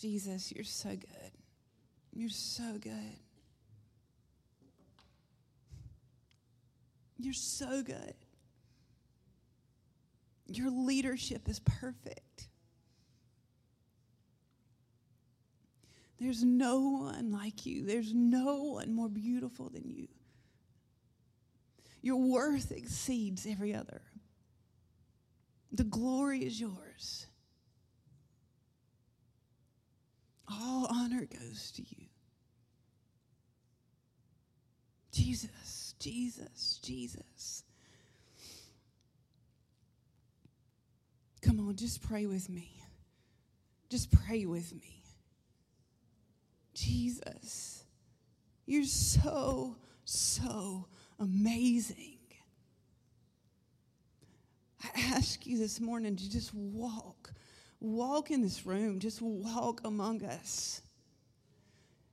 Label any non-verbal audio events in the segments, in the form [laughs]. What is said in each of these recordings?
Jesus, you're so good. You're so good. You're so good. Your leadership is perfect. There's no one like you. There's no one more beautiful than you. Your worth exceeds every other. The glory is yours. All honor goes to you. Jesus, Jesus, Jesus. Come on, just pray with me. Just pray with me. Jesus, you're so, so amazing. I ask you this morning to just walk, walk in this room, just walk among us.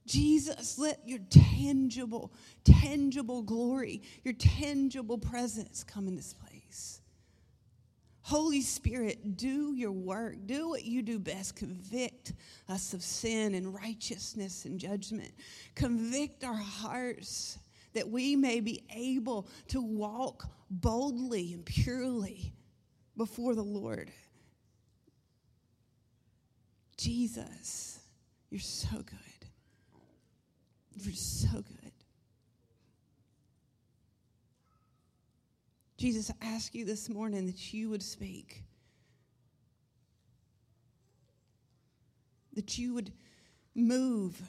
Jesus, let your tangible, tangible glory, your tangible presence come in this place. Holy Spirit, do your work. Do what you do best. Convict us of sin and righteousness and judgment. Convict our hearts that we may be able to walk boldly and purely before the Lord. Jesus, you're so good. You're so good. Jesus, I ask you this morning that you would speak, that you would move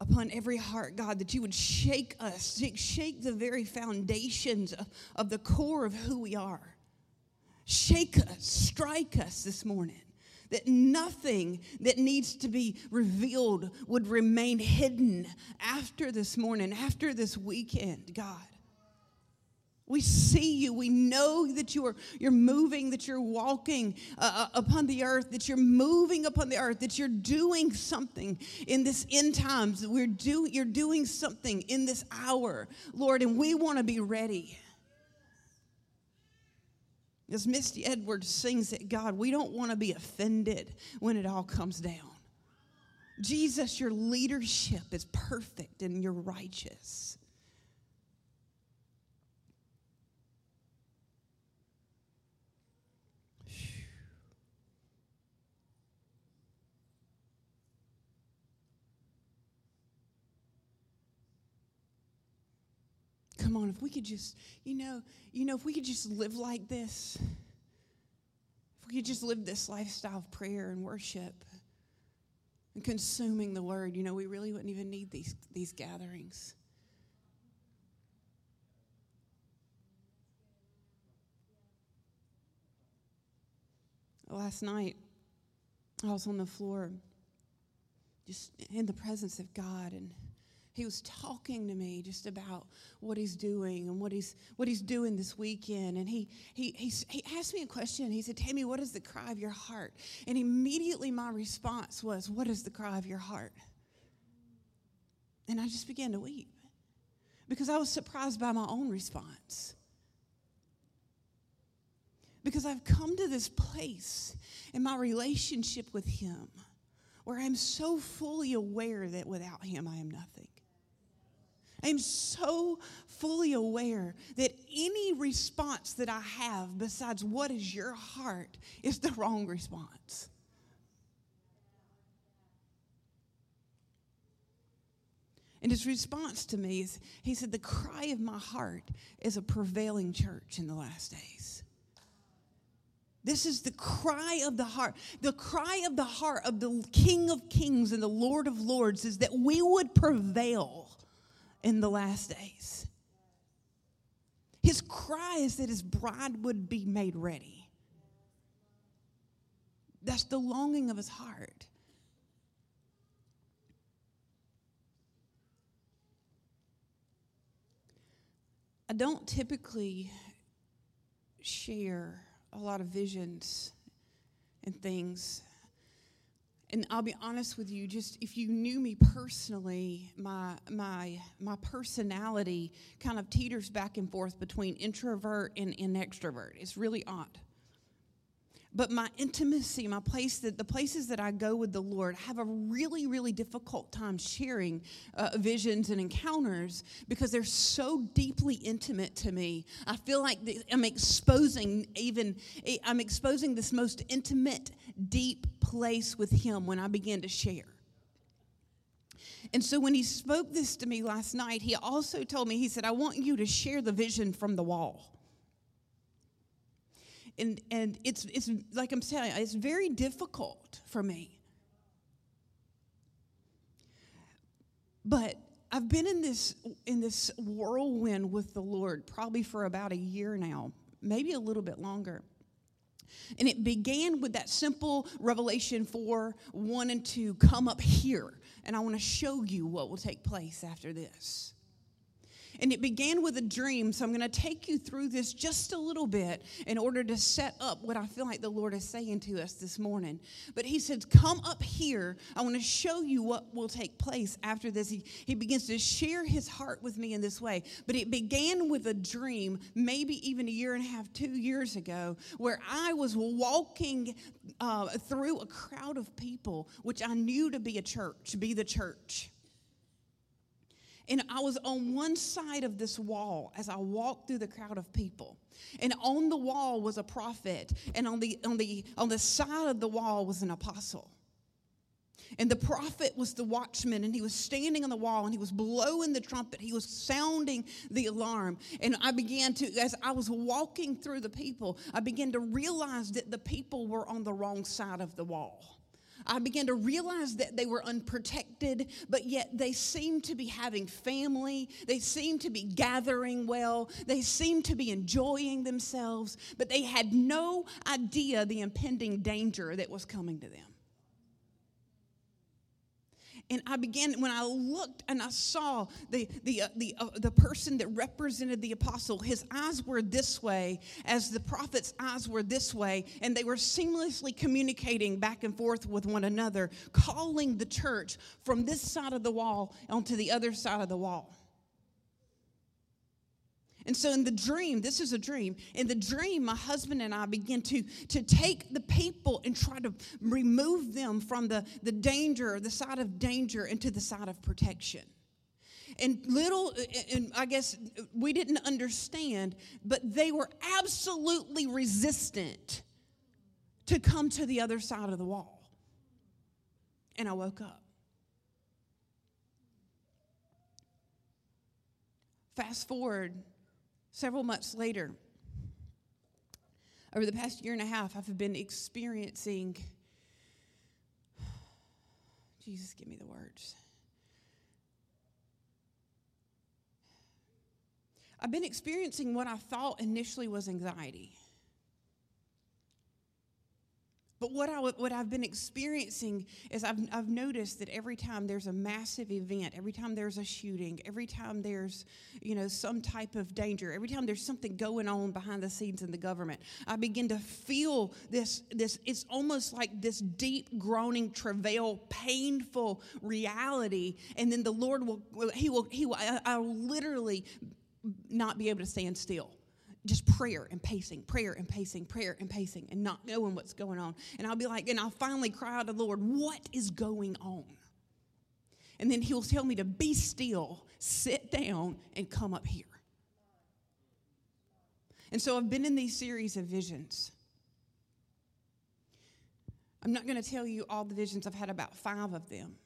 upon every heart, God, that you would shake us, shake the very foundations of, of the core of who we are. Shake us, strike us this morning. That nothing that needs to be revealed would remain hidden after this morning, after this weekend, God. We see you. We know that you are you're moving, that you're walking uh, uh, upon the earth, that you're moving upon the earth, that you're doing something in this end times. We're do, you're doing something in this hour, Lord, and we want to be ready. As Misty Edwards sings it, God, we don't want to be offended when it all comes down. Jesus, your leadership is perfect and you're righteous. Come on, if we could just, you know, you know, if we could just live like this, if we could just live this lifestyle of prayer and worship and consuming the word, you know, we really wouldn't even need these, these gatherings. Last night, I was on the floor just in the presence of God and he was talking to me just about what he's doing and what he's what he's doing this weekend. And he he he, he asked me a question. He said tammy what is the cry of your heart? And immediately my response was what is the cry of your heart? And i just began to weep because i was surprised by my own response. Because i've come to this place in my relationship with him where i'm so fully aware that without him i am nothing I'm so fully aware that any response that I have besides what is your heart is the wrong response. And his response to me is he said, The cry of my heart is a prevailing church in the last days. This is the cry of the heart. The cry of the heart of the King of Kings and the Lord of Lords is that we would prevail in the last days. His cry is that his bride would be made ready. That's the longing of his heart. I don't typically share a lot of visions and things and I'll be honest with you, just if you knew me personally, my my my personality kind of teeters back and forth between introvert and, and extrovert. It's really odd. But my intimacy, my place that the places that I go with the Lord, have a really, really difficult time sharing uh, visions and encounters because they're so deeply intimate to me. I feel like I'm exposing even I'm exposing this most intimate, deep place with Him when I begin to share. And so when he spoke this to me last night, he also told me, he said, I want you to share the vision from the wall and and it's it's like I'm saying, it's very difficult for me. But I've been in this in this whirlwind with the Lord probably for about a year now, maybe a little bit longer. And it began with that simple revelation for and two come up here, and I want to show you what will take place after this. And it began with a dream. So I'm going to take you through this just a little bit in order to set up what I feel like the Lord is saying to us this morning. But He says, Come up here. I want to show you what will take place after this. He, he begins to share His heart with me in this way. But it began with a dream, maybe even a year and a half, two years ago, where I was walking uh, through a crowd of people, which I knew to be a church, be the church. And I was on one side of this wall as I walked through the crowd of people. And on the wall was a prophet, and on the, on the, on the side of the wall was an apostle. And the prophet was the watchman, and he was standing on the wall and he was blowing the trumpet. He was sounding the alarm. And I began to, as I was walking through the people, I began to realize that the people were on the wrong side of the wall. I began to realize that they were unprotected, but yet they seemed to be having family. They seemed to be gathering well. They seemed to be enjoying themselves, but they had no idea the impending danger that was coming to them. And I began, when I looked and I saw the, the, uh, the, uh, the person that represented the apostle, his eyes were this way, as the prophet's eyes were this way, and they were seamlessly communicating back and forth with one another, calling the church from this side of the wall onto the other side of the wall. And so in the dream, this is a dream. In the dream, my husband and I begin to, to take the people and try to remove them from the, the danger, the side of danger, into the side of protection. And little, and I guess we didn't understand, but they were absolutely resistant to come to the other side of the wall. And I woke up. Fast forward Several months later, over the past year and a half, I've been experiencing. Jesus, give me the words. I've been experiencing what I thought initially was anxiety. But what, I, what I've been experiencing is I've, I've noticed that every time there's a massive event, every time there's a shooting, every time there's, you know, some type of danger, every time there's something going on behind the scenes in the government, I begin to feel this, this it's almost like this deep groaning travail, painful reality. And then the Lord will, he will, he will, I'll literally not be able to stand still just prayer and pacing, prayer and pacing, prayer and pacing, and not knowing what's going on. And I'll be like, and I'll finally cry out to the Lord, what is going on? And then He'll tell me to be still, sit down, and come up here. And so I've been in these series of visions. I'm not going to tell you all the visions, I've had about five of them.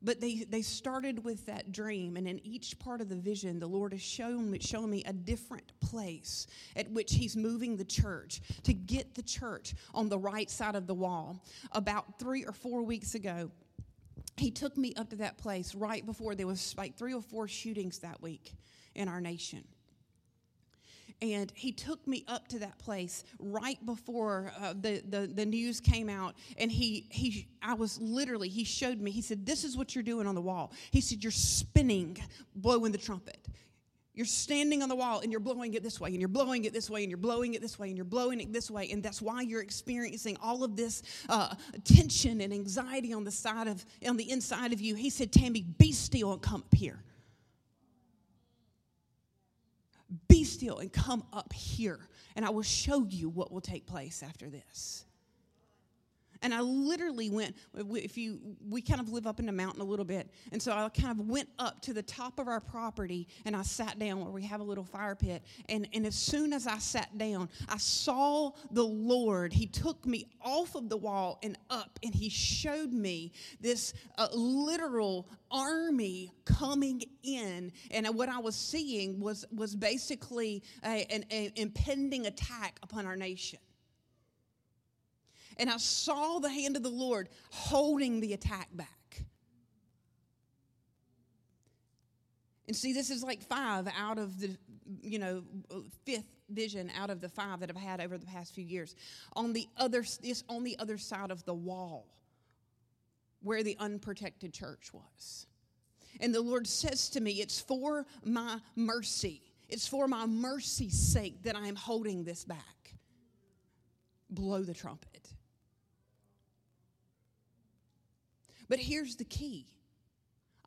But they, they started with that dream, and in each part of the vision, the Lord has shown me, shown me a different place at which He's moving the church to get the church on the right side of the wall. About three or four weeks ago, He took me up to that place right before there was like three or four shootings that week in our nation and he took me up to that place right before uh, the, the, the news came out. And he, he i was literally he showed me he said this is what you're doing on the wall. He said you're spinning blowing the trumpet. You're standing on the wall and you're blowing it this way and you're blowing it this way and you're blowing it this way and you're blowing it this way. And that's why you're experiencing all of this uh, tension and anxiety on the side of on the inside of you. He said tammy be still and come up here be still and come up here, and I will show you what will take place after this. And I literally went, if you, we kind of live up in the mountain a little bit. And so I kind of went up to the top of our property and I sat down where we have a little fire pit. And, and as soon as I sat down, I saw the Lord. He took me off of the wall and up and he showed me this uh, literal army coming in. And what I was seeing was, was basically a, an a impending attack upon our nation and I saw the hand of the Lord holding the attack back. And see, this is like five out of the, you know, fifth vision out of the five that I've had over the past few years. On the other, this on the other side of the wall, where the unprotected church was. And the Lord says to me, It's for my mercy. It's for my mercy's sake that I am holding this back. Blow the trumpet. But here's the key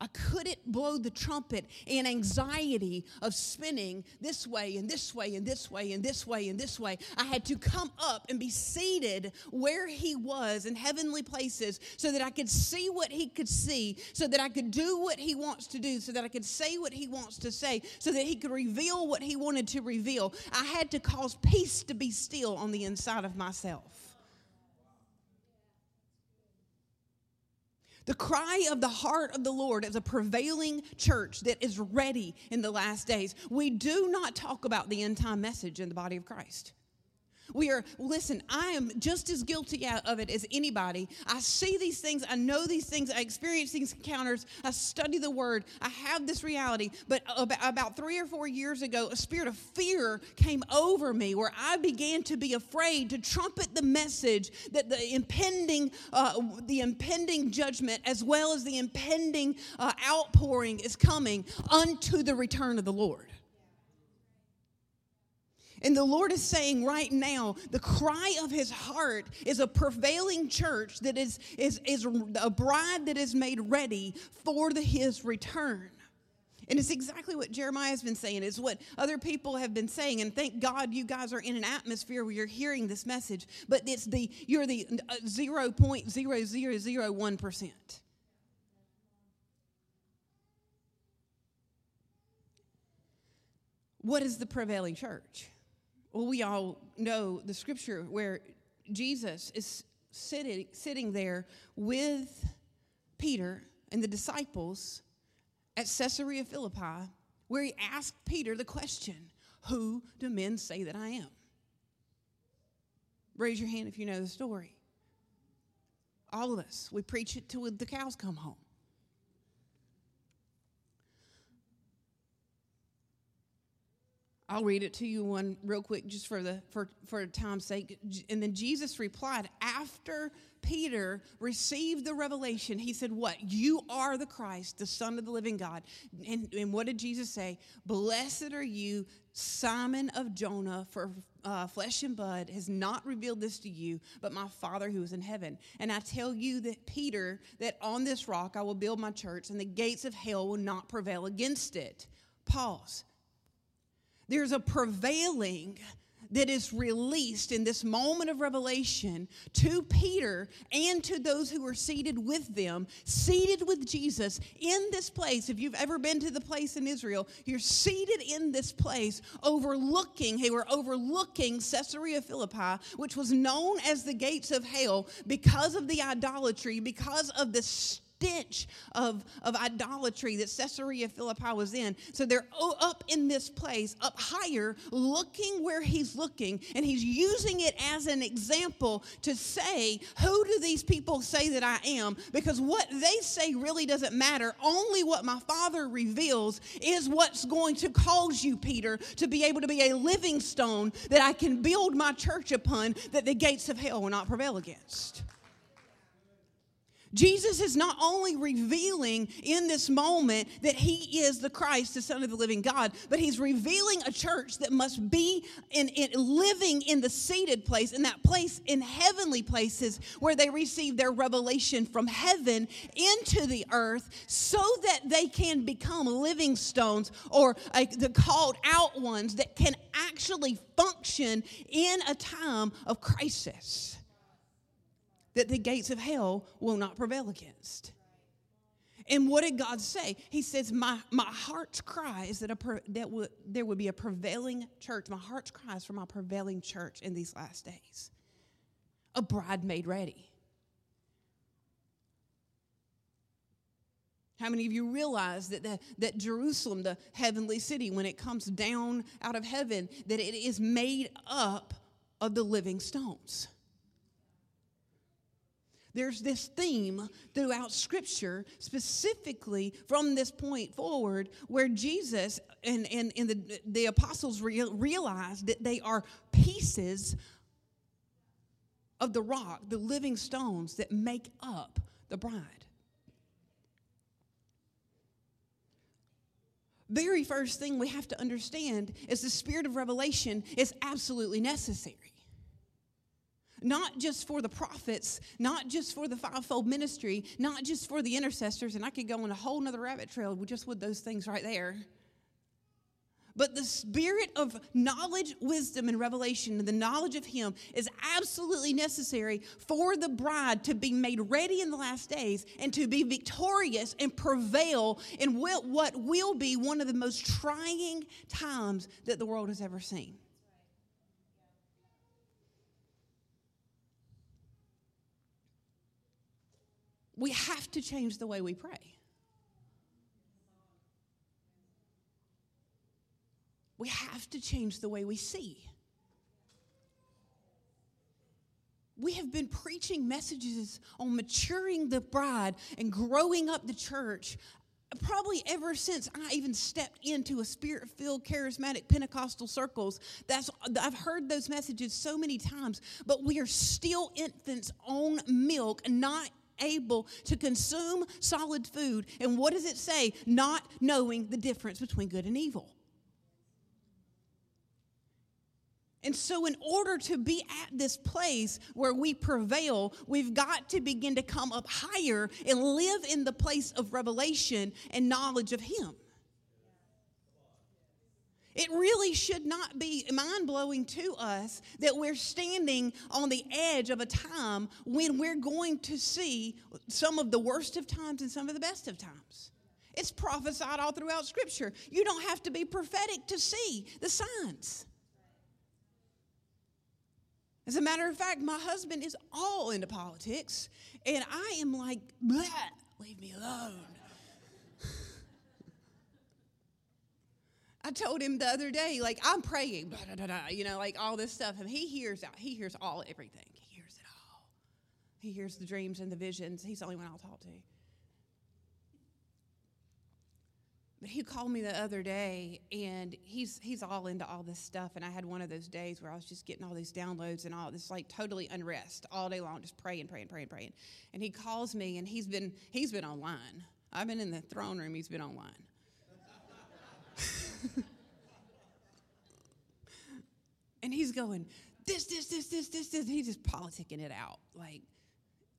I couldn't blow the trumpet in anxiety of spinning this way and this way and this way and this way and this way. I had to come up and be seated where he was in heavenly places so that I could see what he could see, so that I could do what he wants to do, so that I could say what he wants to say, so that he could reveal what he wanted to reveal. I had to cause peace to be still on the inside of myself. The cry of the heart of the Lord is a prevailing church that is ready in the last days. We do not talk about the end time message in the body of Christ. We are, listen, I am just as guilty of it as anybody. I see these things, I know these things, I experience these encounters, I study the word, I have this reality. But about three or four years ago, a spirit of fear came over me where I began to be afraid to trumpet the message that the impending, uh, the impending judgment as well as the impending uh, outpouring is coming unto the return of the Lord. And the Lord is saying right now, the cry of his heart is a prevailing church that is, is, is a bride that is made ready for the, his return. And it's exactly what Jeremiah has been saying. It's what other people have been saying. And thank God you guys are in an atmosphere where you're hearing this message. But it's the you're the 0.0001%. Uh, what is the prevailing church? Well, we all know the scripture where Jesus is sitting, sitting there with Peter and the disciples at Caesarea Philippi, where he asked Peter the question Who do men say that I am? Raise your hand if you know the story. All of us, we preach it till the cows come home. I'll read it to you one real quick just for the for for time's sake. And then Jesus replied after Peter received the revelation, he said, What? You are the Christ, the Son of the living God. And, and what did Jesus say? Blessed are you, Simon of Jonah, for uh, flesh and blood has not revealed this to you, but my Father who is in heaven. And I tell you that Peter, that on this rock I will build my church, and the gates of hell will not prevail against it. Pause. There's a prevailing that is released in this moment of revelation to Peter and to those who are seated with them, seated with Jesus in this place. If you've ever been to the place in Israel, you're seated in this place, overlooking, they were overlooking Caesarea Philippi, which was known as the gates of hell because of the idolatry, because of the stench of, of idolatry that Caesarea Philippi was in. So they're up in this place, up higher, looking where he's looking, and he's using it as an example to say, Who do these people say that I am? Because what they say really doesn't matter. Only what my Father reveals is what's going to cause you, Peter, to be able to be a living stone that I can build my church upon that the gates of hell will not prevail against. Jesus is not only revealing in this moment that he is the Christ, the Son of the living God, but he's revealing a church that must be in, in, living in the seated place, in that place in heavenly places where they receive their revelation from heaven into the earth so that they can become living stones or uh, the called out ones that can actually function in a time of crisis. That the gates of hell will not prevail against. And what did God say? He says, My, my heart's cry is that, a that w- there would be a prevailing church. My heart's cry is for my prevailing church in these last days. A bride made ready. How many of you realize that, the, that Jerusalem, the heavenly city, when it comes down out of heaven, that it is made up of the living stones? There's this theme throughout Scripture, specifically from this point forward, where Jesus and, and, and the, the apostles real, realized that they are pieces of the rock, the living stones that make up the bride. Very first thing we have to understand is the spirit of revelation is absolutely necessary not just for the prophets, not just for the fivefold ministry, not just for the intercessors, and I could go on a whole nother rabbit trail just with those things right there. But the spirit of knowledge, wisdom, and revelation, and the knowledge of Him is absolutely necessary for the bride to be made ready in the last days and to be victorious and prevail in what will be one of the most trying times that the world has ever seen. We have to change the way we pray. We have to change the way we see. We have been preaching messages on maturing the bride and growing up the church probably ever since I even stepped into a spirit filled charismatic Pentecostal circles. That's I've heard those messages so many times, but we are still infants on milk, not able to consume solid food. And what does it say? Not knowing the difference between good and evil. And so, in order to be at this place where we prevail, we've got to begin to come up higher and live in the place of revelation and knowledge of Him. It really should not be mind blowing to us that we're standing on the edge of a time when we're going to see some of the worst of times and some of the best of times. It's prophesied all throughout Scripture. You don't have to be prophetic to see the signs. As a matter of fact, my husband is all into politics, and I am like, leave me alone. I told him the other day, like, I'm praying, blah, blah, blah, you know, like all this stuff. And he hears out. He hears all, everything. He hears it all. He hears the dreams and the visions. He's the only one I'll talk to. But he called me the other day, and he's he's all into all this stuff. And I had one of those days where I was just getting all these downloads and all this like totally unrest all day long, just praying, praying, praying, praying. And he calls me, and he's been he's been online. I've been in the throne room. He's been online. [laughs] and he's going, this, this, this, this, this, this. He's just politicking it out, like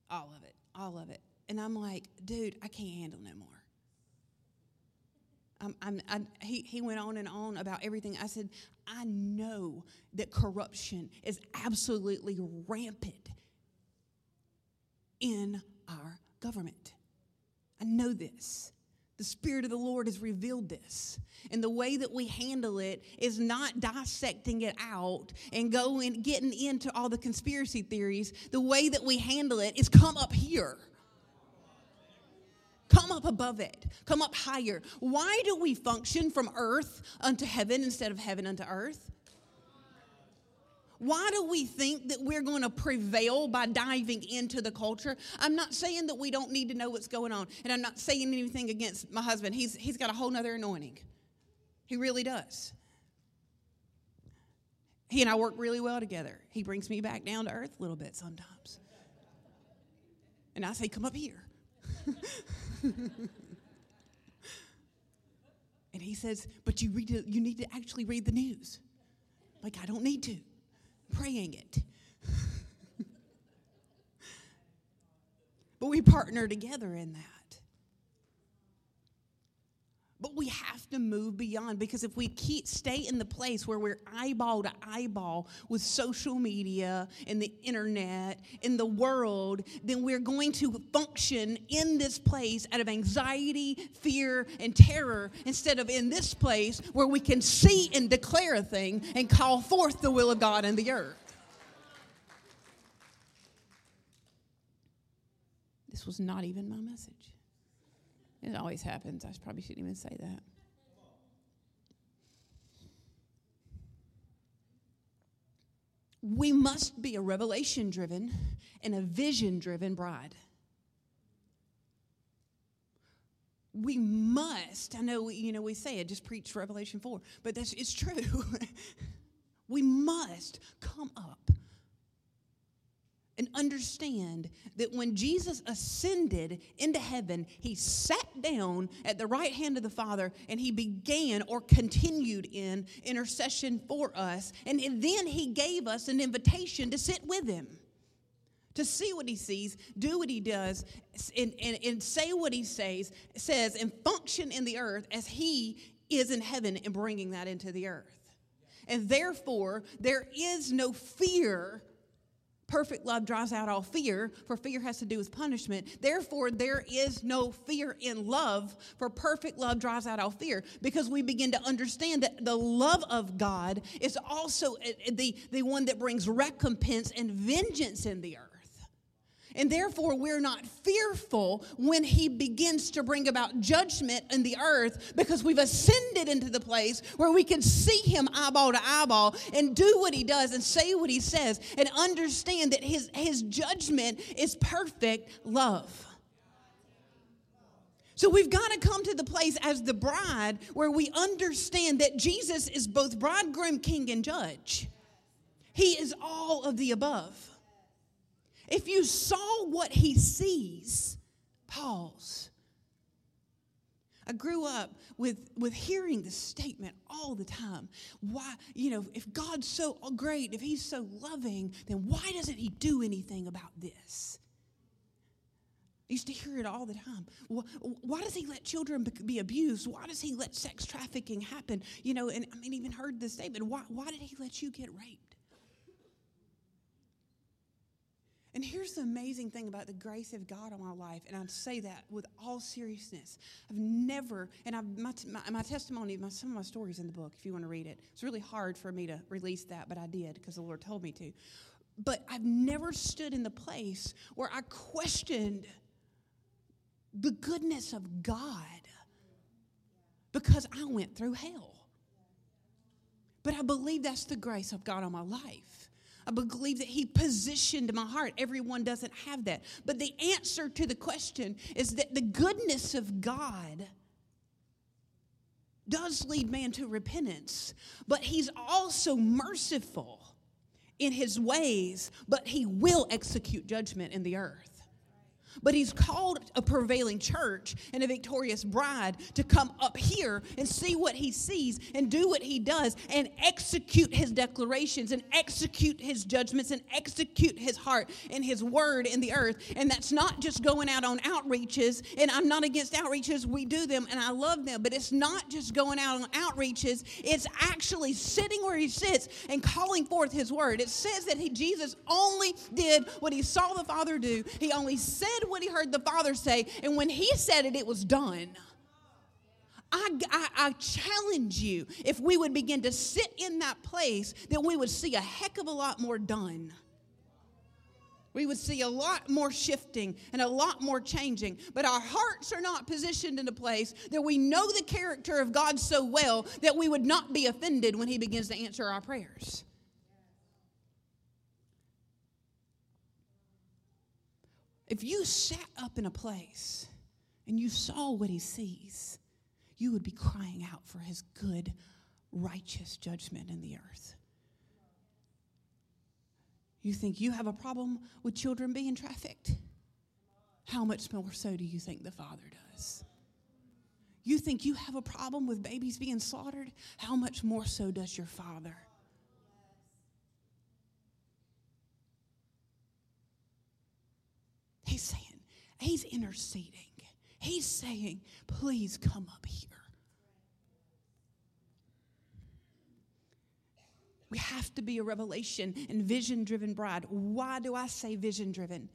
all of it, all of it. And I'm like, dude, I can't handle no more. I'm, I'm, I, he, he went on and on about everything. I said, I know that corruption is absolutely rampant in our government. I know this. The Spirit of the Lord has revealed this. And the way that we handle it is not dissecting it out and going getting into all the conspiracy theories. The way that we handle it is come up here. Come up above it. Come up higher. Why do we function from earth unto heaven instead of heaven unto earth? Why do we think that we're going to prevail by diving into the culture? I'm not saying that we don't need to know what's going on, and I'm not saying anything against my husband. He's, he's got a whole nother anointing. He really does. He and I work really well together. He brings me back down to earth a little bit sometimes. And I say, Come up here. [laughs] and he says, But you, read you need to actually read the news. Like, I don't need to praying it. [laughs] but we partner together in that. But we have to move beyond because if we keep stay in the place where we're eyeball to eyeball with social media and the internet in the world, then we're going to function in this place out of anxiety, fear, and terror instead of in this place where we can see and declare a thing and call forth the will of God in the earth. This was not even my message. It always happens. I probably shouldn't even say that. We must be a revelation driven and a vision driven bride. We must, I know, you know, we say it, just preach Revelation 4, but that's, it's true. [laughs] we must come up and understand that when Jesus ascended into heaven, he sat down at the right hand of the Father and he began or continued in intercession for us. And then he gave us an invitation to sit with him, to see what he sees, do what he does, and, and, and say what he says, says, and function in the earth as he is in heaven and bringing that into the earth. And therefore, there is no fear Perfect love drives out all fear, for fear has to do with punishment. Therefore, there is no fear in love, for perfect love drives out all fear, because we begin to understand that the love of God is also eh, eh, the, the one that brings recompense and vengeance in the earth. And therefore, we're not fearful when he begins to bring about judgment in the earth because we've ascended into the place where we can see him eyeball to eyeball and do what he does and say what he says and understand that his, his judgment is perfect love. So we've got to come to the place as the bride where we understand that Jesus is both bridegroom, king, and judge. He is all of the above. If you saw what he sees, pause. I grew up with, with hearing this statement all the time. Why, you know, if God's so great, if He's so loving, then why doesn't He do anything about this? I used to hear it all the time. Why does he let children be abused? Why does he let sex trafficking happen? You know, and I mean, even heard the statement. Why, why did he let you get raped? And here's the amazing thing about the grace of God on my life, and I say that with all seriousness. I've never, and I've, my, my, my testimony, my, some of my stories in the book, if you want to read it. It's really hard for me to release that, but I did because the Lord told me to. But I've never stood in the place where I questioned the goodness of God because I went through hell. But I believe that's the grace of God on my life. I believe that He positioned my heart. Everyone doesn't have that. But the answer to the question is that the goodness of God does lead man to repentance, but He's also merciful in His ways, but He will execute judgment in the earth. But he's called a prevailing church and a victorious bride to come up here and see what he sees and do what he does and execute his declarations and execute his judgments and execute his heart and his word in the earth. And that's not just going out on outreaches. And I'm not against outreaches, we do them and I love them. But it's not just going out on outreaches, it's actually sitting where he sits and calling forth his word. It says that he, Jesus only did what he saw the Father do, he only said what he heard the Father say, and when he said it, it was done. I, I, I, challenge you, if we would begin to sit in that place, then we would see a heck of a lot more done. We would see a lot more shifting and a lot more changing. But our hearts are not positioned in a place that we know the character of God so well that we would not be offended when He begins to answer our prayers. If you sat up in a place and you saw what he sees, you would be crying out for his good, righteous judgment in the earth. You think you have a problem with children being trafficked? How much more so do you think the Father does? You think you have a problem with babies being slaughtered? How much more so does your Father? He's saying, He's interceding. He's saying, please come up here. We have to be a revelation and vision driven bride. Why do I say vision driven?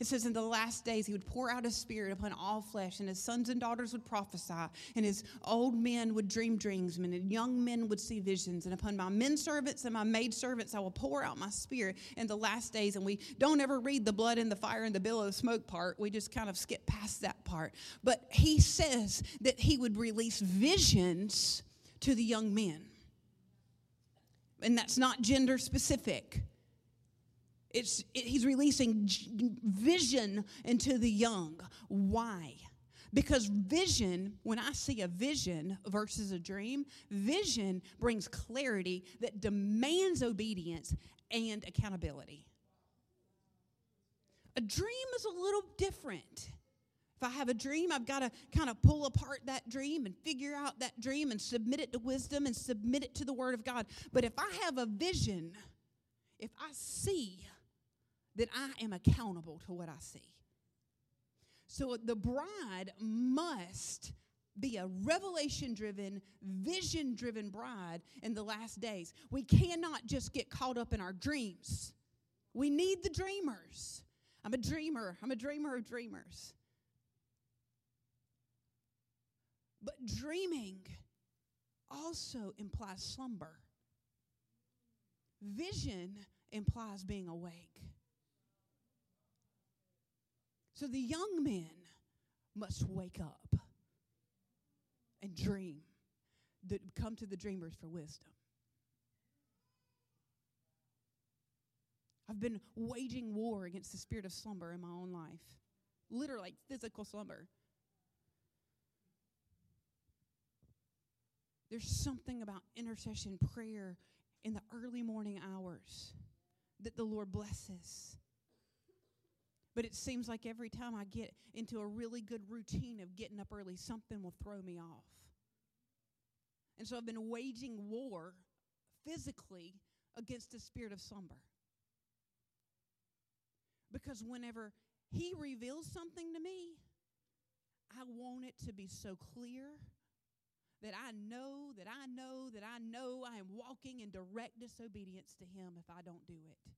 It says, In the last days, he would pour out his spirit upon all flesh, and his sons and daughters would prophesy, and his old men would dream dreams, and young men would see visions. And upon my men servants and my maid servants, I will pour out my spirit in the last days. And we don't ever read the blood and the fire and the billow of smoke part. We just kind of skip past that part. But he says that he would release visions to the young men. And that's not gender specific. It's, it, he's releasing vision into the young. Why? Because vision, when I see a vision versus a dream, vision brings clarity that demands obedience and accountability. A dream is a little different. If I have a dream, I've got to kind of pull apart that dream and figure out that dream and submit it to wisdom and submit it to the Word of God. But if I have a vision, if I see that I am accountable to what I see. So the bride must be a revelation driven, vision driven bride in the last days. We cannot just get caught up in our dreams. We need the dreamers. I'm a dreamer. I'm a dreamer of dreamers. But dreaming also implies slumber. Vision implies being awake. So the young men must wake up and dream, that come to the dreamers for wisdom. I've been waging war against the spirit of slumber in my own life, literally like physical slumber. There's something about intercession prayer in the early morning hours that the Lord blesses. But it seems like every time I get into a really good routine of getting up early, something will throw me off. And so I've been waging war physically against the spirit of slumber. Because whenever He reveals something to me, I want it to be so clear that I know, that I know, that I know I am walking in direct disobedience to Him if I don't do it.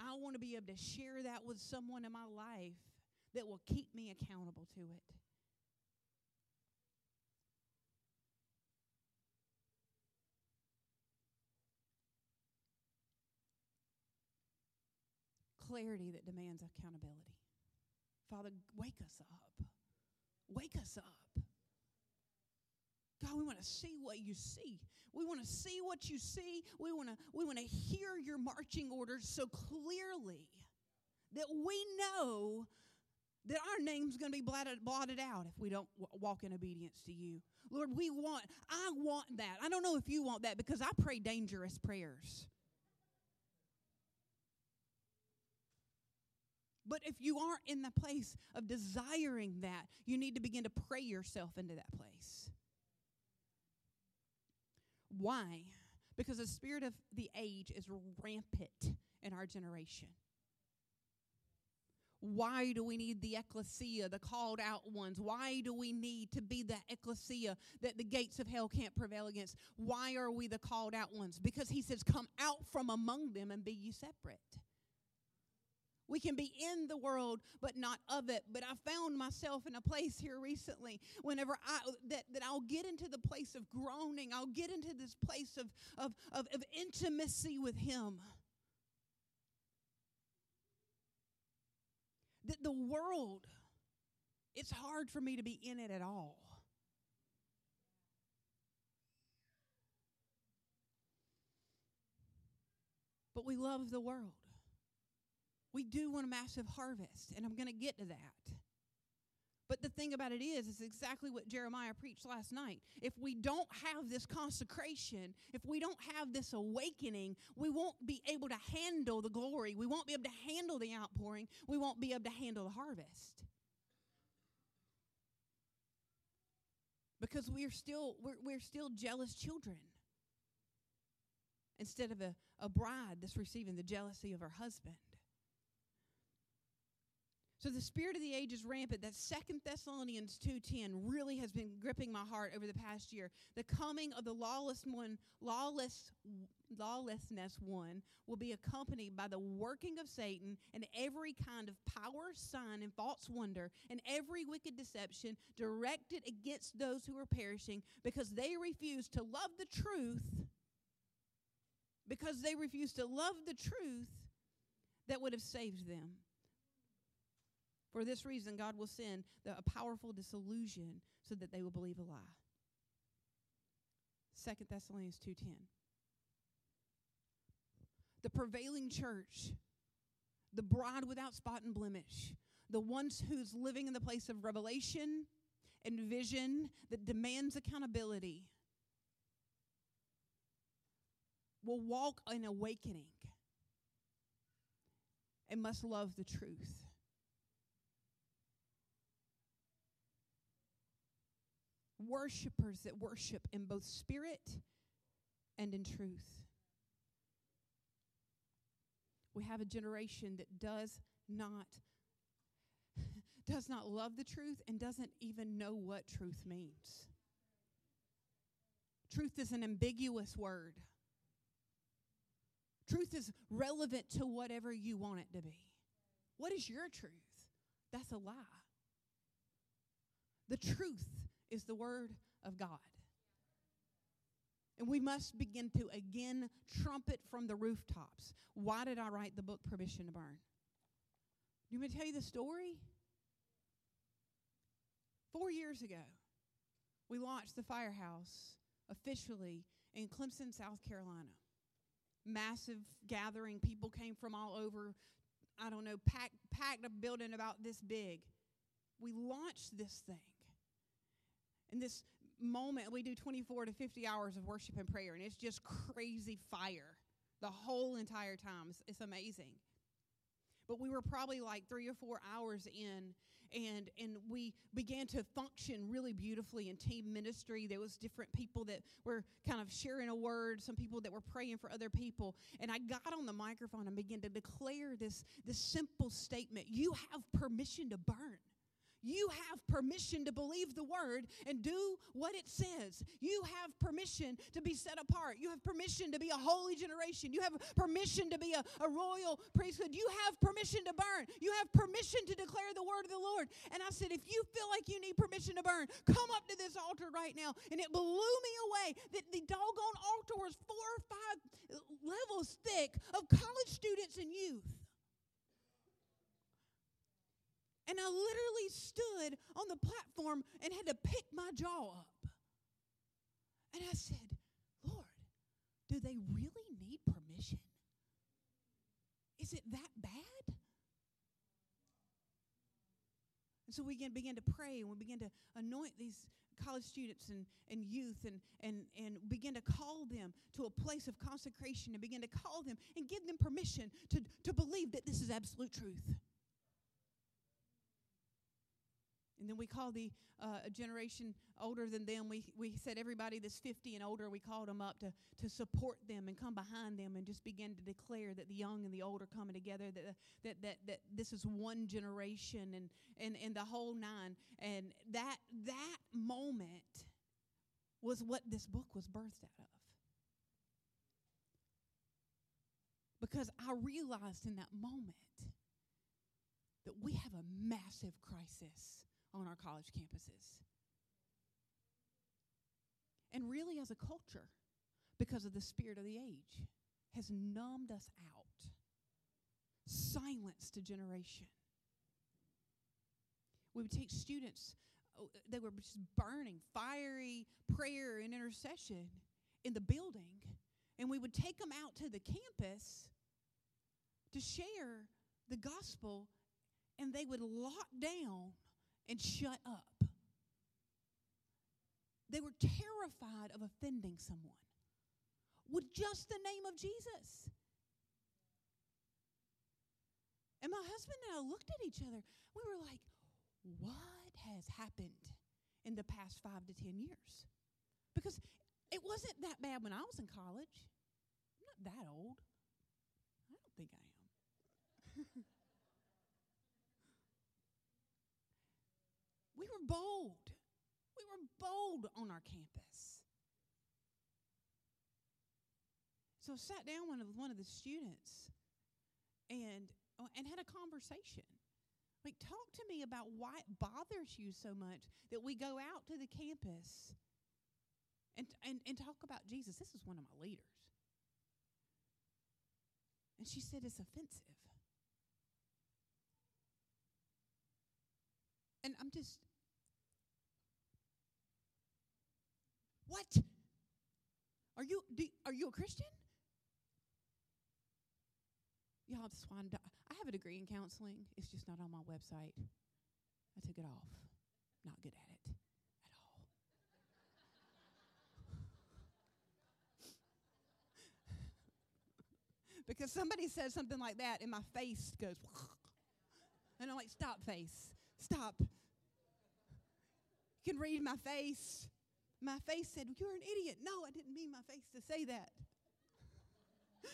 I want to be able to share that with someone in my life that will keep me accountable to it. Clarity that demands accountability. Father, wake us up. Wake us up. God, we want to see what you see. We want to see what you see. We want to we want to hear your marching orders so clearly that we know that our name's going to be blotted, blotted out if we don't w- walk in obedience to you. Lord, we want I want that. I don't know if you want that because I pray dangerous prayers. But if you aren't in the place of desiring that, you need to begin to pray yourself into that place. Why? Because the spirit of the age is rampant in our generation. Why do we need the ecclesia, the called out ones? Why do we need to be the ecclesia that the gates of hell can't prevail against? Why are we the called out ones? Because he says, Come out from among them and be ye separate. We can be in the world but not of it. But I found myself in a place here recently whenever I that, that I'll get into the place of groaning, I'll get into this place of, of, of, of intimacy with him. That the world, it's hard for me to be in it at all. But we love the world. We do want a massive harvest, and I'm going to get to that. But the thing about it is, it's exactly what Jeremiah preached last night. If we don't have this consecration, if we don't have this awakening, we won't be able to handle the glory. We won't be able to handle the outpouring. We won't be able to handle the harvest. Because we're still we're, we're still jealous children. Instead of a, a bride that's receiving the jealousy of her husband. So the spirit of the age is rampant. That Second Thessalonians 2:10 really has been gripping my heart over the past year. The coming of the lawless one, lawless lawlessness one will be accompanied by the working of Satan and every kind of power, sign, and false wonder, and every wicked deception directed against those who are perishing because they refuse to love the truth. Because they refuse to love the truth that would have saved them. For this reason, God will send the, a powerful disillusion so that they will believe a lie. 2 Thessalonians 2.10. The prevailing church, the bride without spot and blemish, the ones who's living in the place of revelation and vision that demands accountability, will walk in awakening and must love the truth. Worshipers that worship in both spirit and in truth. We have a generation that does not [laughs] does not love the truth and doesn't even know what truth means. Truth is an ambiguous word. Truth is relevant to whatever you want it to be. What is your truth? That's a lie. The truth is the Word of God. And we must begin to again trumpet from the rooftops. Why did I write the book Permission to Burn? You want me to tell you the story? Four years ago, we launched the firehouse officially in Clemson, South Carolina. Massive gathering. People came from all over. I don't know, packed, packed a building about this big. We launched this thing in this moment, we do 24 to 50 hours of worship and prayer, and it's just crazy fire the whole entire time. It's, it's amazing. But we were probably like three or four hours in, and and we began to function really beautifully in team ministry. There was different people that were kind of sharing a word, some people that were praying for other people. And I got on the microphone and began to declare this, this simple statement: You have permission to burn. You have permission to believe the word and do what it says. You have permission to be set apart. You have permission to be a holy generation. You have permission to be a, a royal priesthood. You have permission to burn. You have permission to declare the word of the Lord. And I said, if you feel like you need permission to burn, come up to this altar right now. And it blew me away that the doggone altar was four or five levels thick of college students and youth. And I literally stood on the platform and had to pick my jaw up. And I said, Lord, do they really need permission? Is it that bad? And so we began, began to pray and we began to anoint these college students and, and youth and, and, and begin to call them to a place of consecration and begin to call them and give them permission to, to believe that this is absolute truth. And then we call the uh, generation older than them. We, we said everybody that's 50 and older, we called them up to, to support them and come behind them and just begin to declare that the young and the old are coming together, that, that, that, that this is one generation and, and, and the whole nine. And that, that moment was what this book was birthed out of. Because I realized in that moment that we have a massive crisis on our college campuses. And really, as a culture, because of the spirit of the age, has numbed us out, silenced a generation. We would take students, oh, they were just burning, fiery prayer and intercession in the building, and we would take them out to the campus to share the gospel, and they would lock down and shut up. They were terrified of offending someone with just the name of Jesus. And my husband and I looked at each other. We were like, what has happened in the past five to 10 years? Because it wasn't that bad when I was in college. I'm not that old. I don't think I am. [laughs] were bold. We were bold on our campus. So I sat down with one of the students and, and had a conversation. Like, talk to me about why it bothers you so much that we go out to the campus and, and, and talk about Jesus. This is one of my leaders. And she said, It's offensive. And I'm just, what? Are you, do, are you a Christian? Y'all, I'm, I have a degree in counseling. It's just not on my website. I took it off. Not good at it at all. [laughs] because somebody says something like that, and my face goes, [laughs] and I'm like, stop, face. Stop. You can read my face. My face said, You're an idiot. No, I didn't mean my face to say that. [laughs]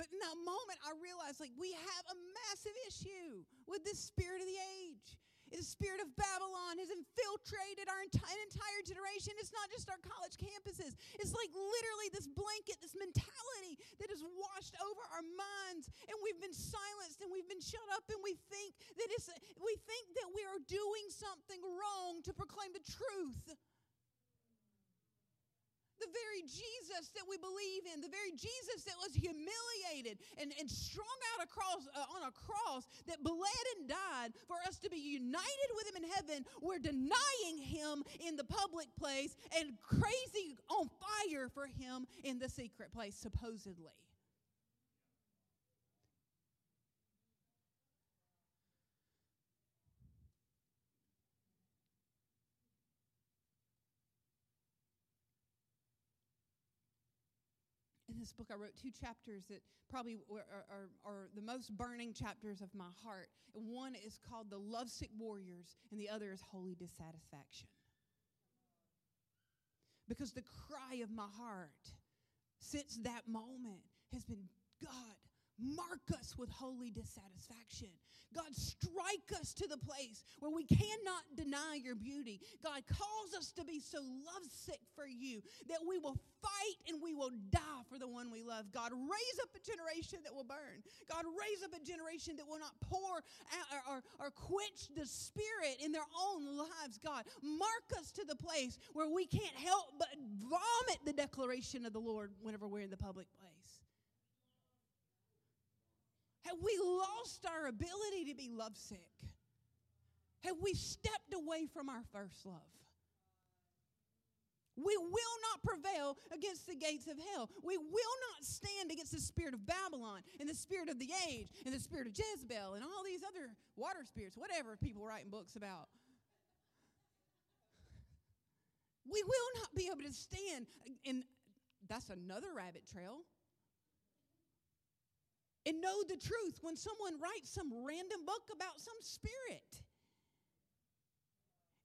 But in that moment, I realized like we have a massive issue with this spirit of the age. The spirit of Babylon has infiltrated our entire, entire generation. It's not just our college campuses. It's like literally this blanket, this mentality that has washed over our minds, and we've been silenced and we've been shut up, and we think that it's we think that we are doing something wrong to proclaim the truth the very Jesus that we believe in, the very Jesus that was humiliated and, and strung out across, uh, on a cross that bled and died for us to be united with him in heaven, we're denying him in the public place and crazy on fire for him in the secret place, supposedly. This book, I wrote two chapters that probably are, are, are, the most burning chapters of my heart. One is called The Lovesick Warriors, and the other is Holy Dissatisfaction. Because the cry of my heart since that moment has been God, Mark us with holy dissatisfaction. God, strike us to the place where we cannot deny your beauty. God, cause us to be so lovesick for you that we will fight and we will die for the one we love. God, raise up a generation that will burn. God, raise up a generation that will not pour or, or, or quench the spirit in their own lives. God, mark us to the place where we can't help but vomit the declaration of the Lord whenever we're in the public place. Have we lost our ability to be lovesick? Have we stepped away from our first love? We will not prevail against the gates of hell. We will not stand against the spirit of Babylon and the spirit of the age and the spirit of Jezebel and all these other water spirits, whatever people writing books about. We will not be able to stand. And that's another rabbit trail and know the truth when someone writes some random book about some spirit.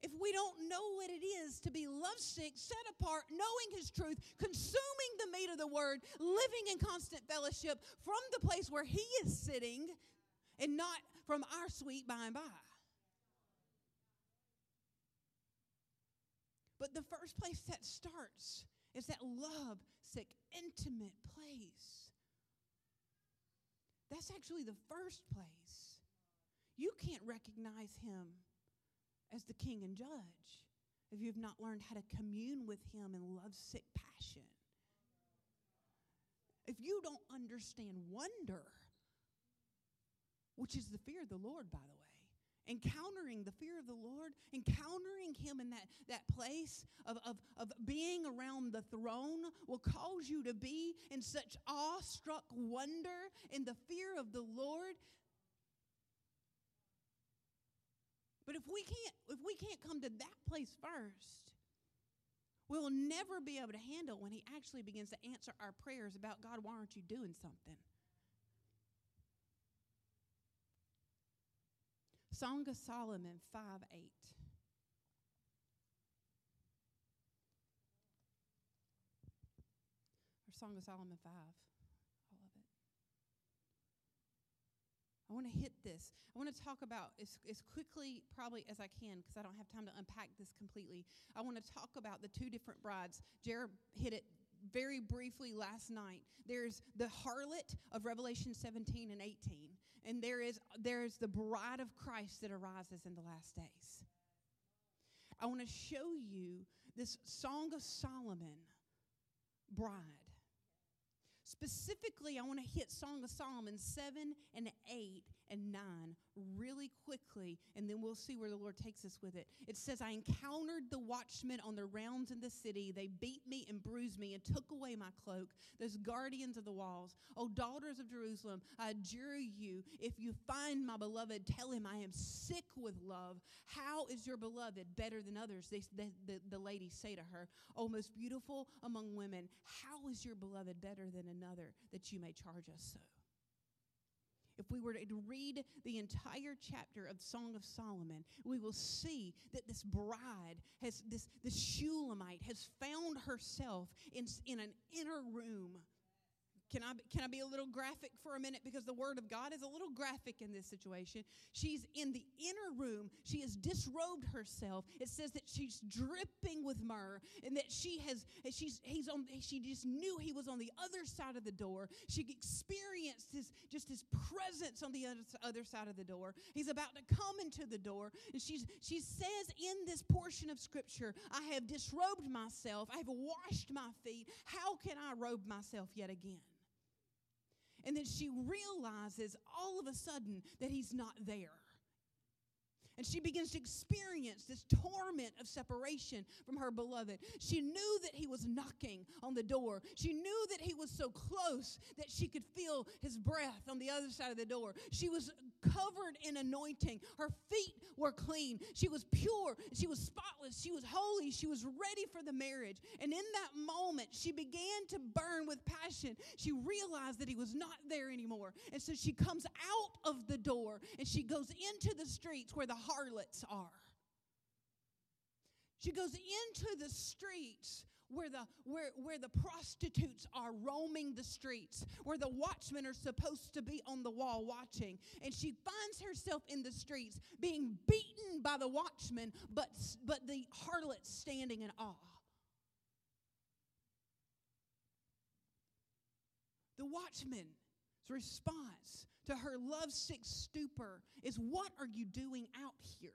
If we don't know what it is to be lovesick, set apart, knowing His truth, consuming the meat of the Word, living in constant fellowship from the place where He is sitting and not from our sweet by and by. But the first place that starts is that love sick, intimate place that's actually the first place. You can't recognize him as the king and judge if you've not learned how to commune with him in lovesick passion. If you don't understand wonder, which is the fear of the Lord, by the way, encountering the fear of the Lord, encountering Him in that, that place of, of, of being around the throne will cause you to be in such awestruck wonder in the fear of the Lord. But if we can't, if we can't come to that place first, we'll never be able to handle when He actually begins to answer our prayers about God, why aren't you doing something? Song of Solomon 5 8. Or Song of Solomon 5, all of it. I want to hit this. I want to talk about as, as quickly, probably as I can, because I don't have time to unpack this completely. I want to talk about the two different brides. Jared hit it very briefly last night. There's the harlot of Revelation 17 and 18, and there is there's the bride of Christ that arises in the last days. I want to show you this Song of Solomon bride. Specifically, I want to hit Song of Solomon 7 and 8 and 9 really quickly, and then we'll see where the Lord takes us with it. It says, I encountered the watchmen on their rounds in the city. They beat me and bruised me and took away my cloak, those guardians of the walls. O daughters of Jerusalem, I adjure you, if you find my beloved, tell him I am sick with love. How is your beloved better than others? They, the, the, the ladies say to her, O most beautiful among women, how is your beloved better than another that you may charge us so? If we were to read the entire chapter of Song of Solomon, we will see that this bride has this this Shulamite has found herself in, in an inner room can I, can I be a little graphic for a minute? Because the Word of God is a little graphic in this situation. She's in the inner room. She has disrobed herself. It says that she's dripping with myrrh and that she has, she's, he's on, she just knew he was on the other side of the door. She experienced his, just his presence on the other, other side of the door. He's about to come into the door. And she's, she says in this portion of Scripture, I have disrobed myself. I have washed my feet. How can I robe myself yet again? And then she realizes all of a sudden that he's not there. And she begins to experience this torment of separation from her beloved. She knew that he was knocking on the door. She knew that he was so close that she could feel his breath on the other side of the door. She was covered in anointing. Her feet were clean. She was pure. She was spotless. She was holy. She was ready for the marriage. And in that moment, she began to burn with passion. She realized that he was not there anymore. And so she comes out of the door and she goes into the streets where the harlots are. She goes into the streets where the, where, where the prostitutes are roaming the streets, where the watchmen are supposed to be on the wall watching. And she finds herself in the streets being beaten by the watchmen, but, but the harlots standing in awe. The watchman's response to her lovesick stupor is, What are you doing out here?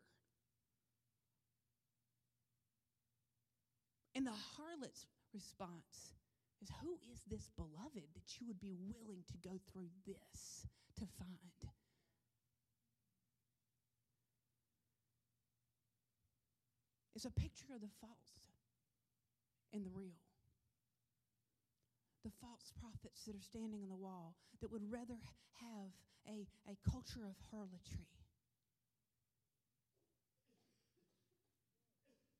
And the harlot's response is, Who is this beloved that you would be willing to go through this to find? It's a picture of the false and the real the false prophets that are standing on the wall that would rather have a, a culture of harlotry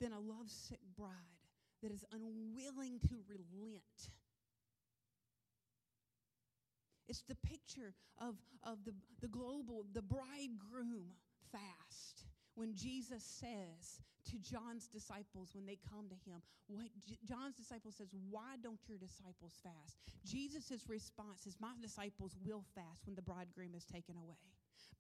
than a lovesick bride that is unwilling to relent. It's the picture of, of the, the global, the bridegroom fast when Jesus says to John's disciples when they come to him, what John's disciples says, "Why don't your disciples fast?" Jesus' response is, "My disciples will fast when the bridegroom is taken away."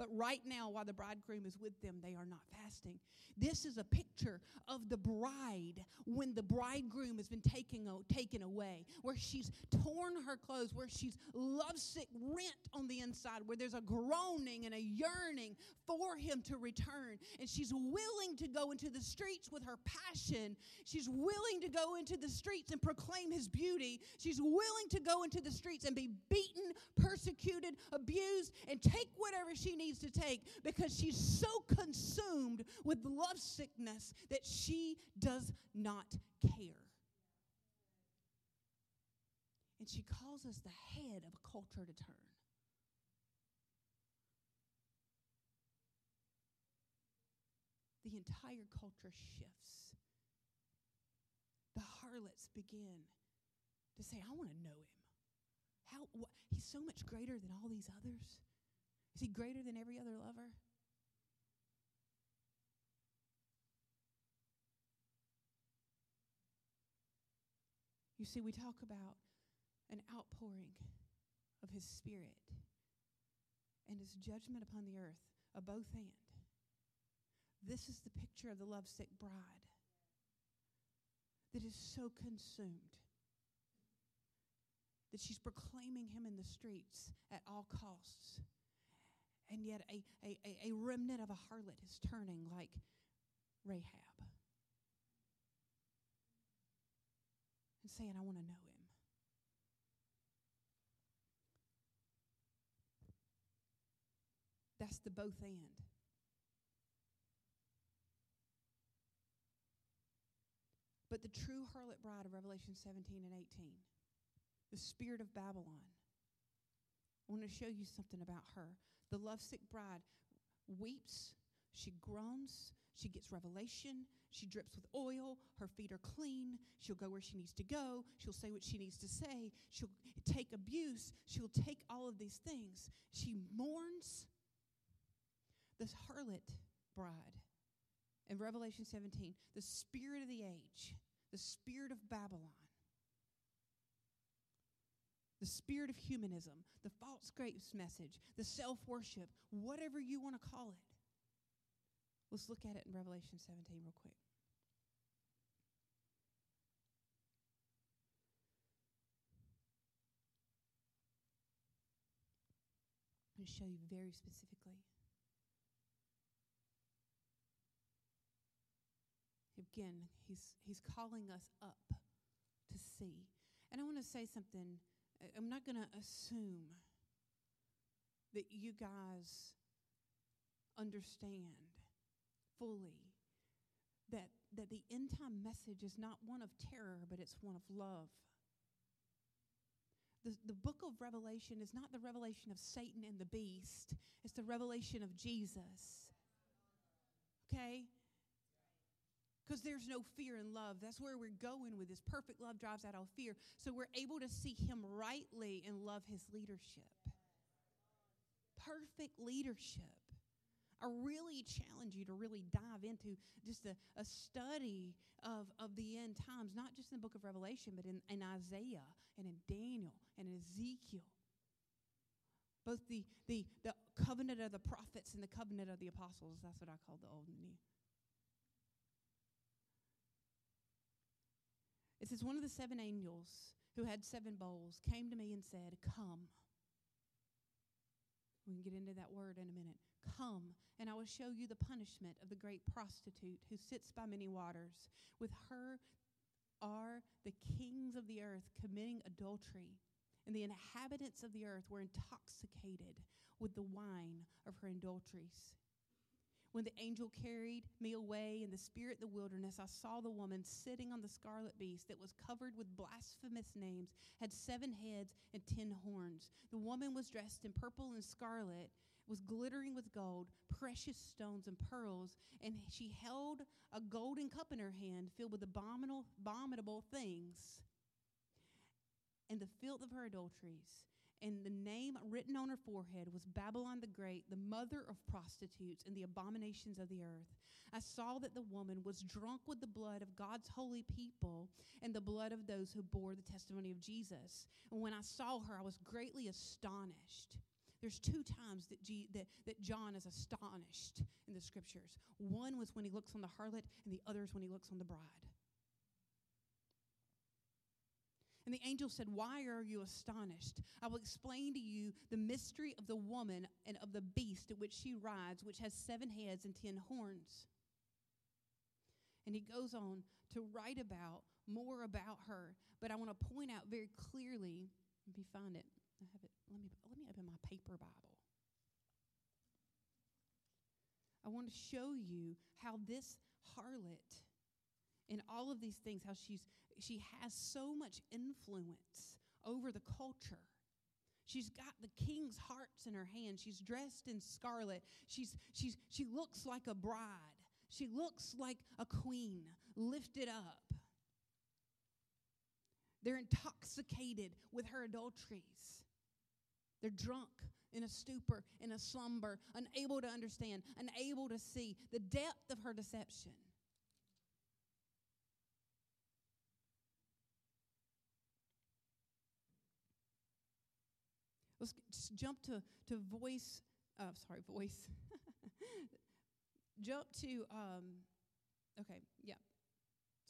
But right now, while the bridegroom is with them, they are not fasting. This is a picture of the bride when the bridegroom has been taken, taken away, where she's torn her clothes, where she's lovesick, rent on the inside, where there's a groaning and a yearning for him to return. And she's willing to go into the streets with her passion. She's willing to go into the streets and proclaim his beauty. She's willing to go into the streets and be beaten, persecuted, abused, and take whatever she needs to take because she's so consumed with love sickness that she does not care. And she calls us the head of a culture to turn. The entire culture shifts. The harlots begin to say, I want to know him. How, what, he's so much greater than all these others. Is he greater than every other lover? You see, we talk about an outpouring of his spirit. and his judgment upon the earth, a both and. This is the picture of the lovesick bride that is so consumed that she's proclaiming him in the streets at all costs. And yet, a, a, a remnant of a harlot is turning like Rahab and saying, I want to know him. That's the both and. But the true harlot bride of Revelation 17 and 18, the spirit of Babylon, I want to show you something about her. The lovesick bride weeps, she groans, she gets revelation, she drips with oil, her feet are clean, she'll go where she needs to go, she'll say what she needs to say, she'll take abuse, she'll take all of these things. She mourns. This harlot bride in Revelation 17, the spirit of the age, the spirit of Babylon, the spirit of humanism, the false grace message, the self worship, whatever you want to call it. Let's look at it in Revelation 17 real quick. I'm going to show you very specifically. Again, he's, he's calling us up to see. And I want to say something. I'm not going to assume that you guys understand fully that, that the end time message is not one of terror, but it's one of love. The, the book of Revelation is not the revelation of Satan and the beast, it's the revelation of Jesus. Okay? Because there's no fear in love. That's where we're going with this. Perfect love drives out all fear. So we're able to see Him rightly and love His leadership. Perfect leadership. I really challenge you to really dive into just a, a study of, of the end times, not just in the book of Revelation, but in, in Isaiah and in Daniel and in Ezekiel both the, the, the covenant of the prophets and the covenant of the apostles. That's what I call the old and new. It says, One of the seven angels who had seven bowls came to me and said, Come. We can get into that word in a minute. Come, and I will show you the punishment of the great prostitute who sits by many waters. With her are the kings of the earth committing adultery, and the inhabitants of the earth were intoxicated with the wine of her adulteries. When the angel carried me away in the spirit of the wilderness, I saw the woman sitting on the scarlet beast that was covered with blasphemous names, had seven heads and ten horns. The woman was dressed in purple and scarlet, was glittering with gold, precious stones and pearls, and she held a golden cup in her hand filled with abominable, abominable things and the filth of her adulteries and the name written on her forehead was Babylon the Great, the mother of prostitutes and the abominations of the earth. I saw that the woman was drunk with the blood of God's holy people and the blood of those who bore the testimony of Jesus. And when I saw her, I was greatly astonished. There's two times that, G, that, that John is astonished in the scriptures. One was when he looks on the harlot, and the other is when he looks on the bride. And the angel said, Why are you astonished? I will explain to you the mystery of the woman and of the beast at which she rides, which has seven heads and ten horns. And he goes on to write about more about her. But I want to point out very clearly, let me find it. I have it. Let me, let me open my paper Bible. I want to show you how this harlot in all of these things, how she's, she has so much influence over the culture. She's got the king's hearts in her hand. She's dressed in scarlet. She's, she's, she looks like a bride. She looks like a queen lifted up. They're intoxicated with her adulteries. They're drunk in a stupor, in a slumber, unable to understand, unable to see the depth of her deception. Jump to, to voice oh, sorry, voice. [laughs] Jump to, um, okay, yeah,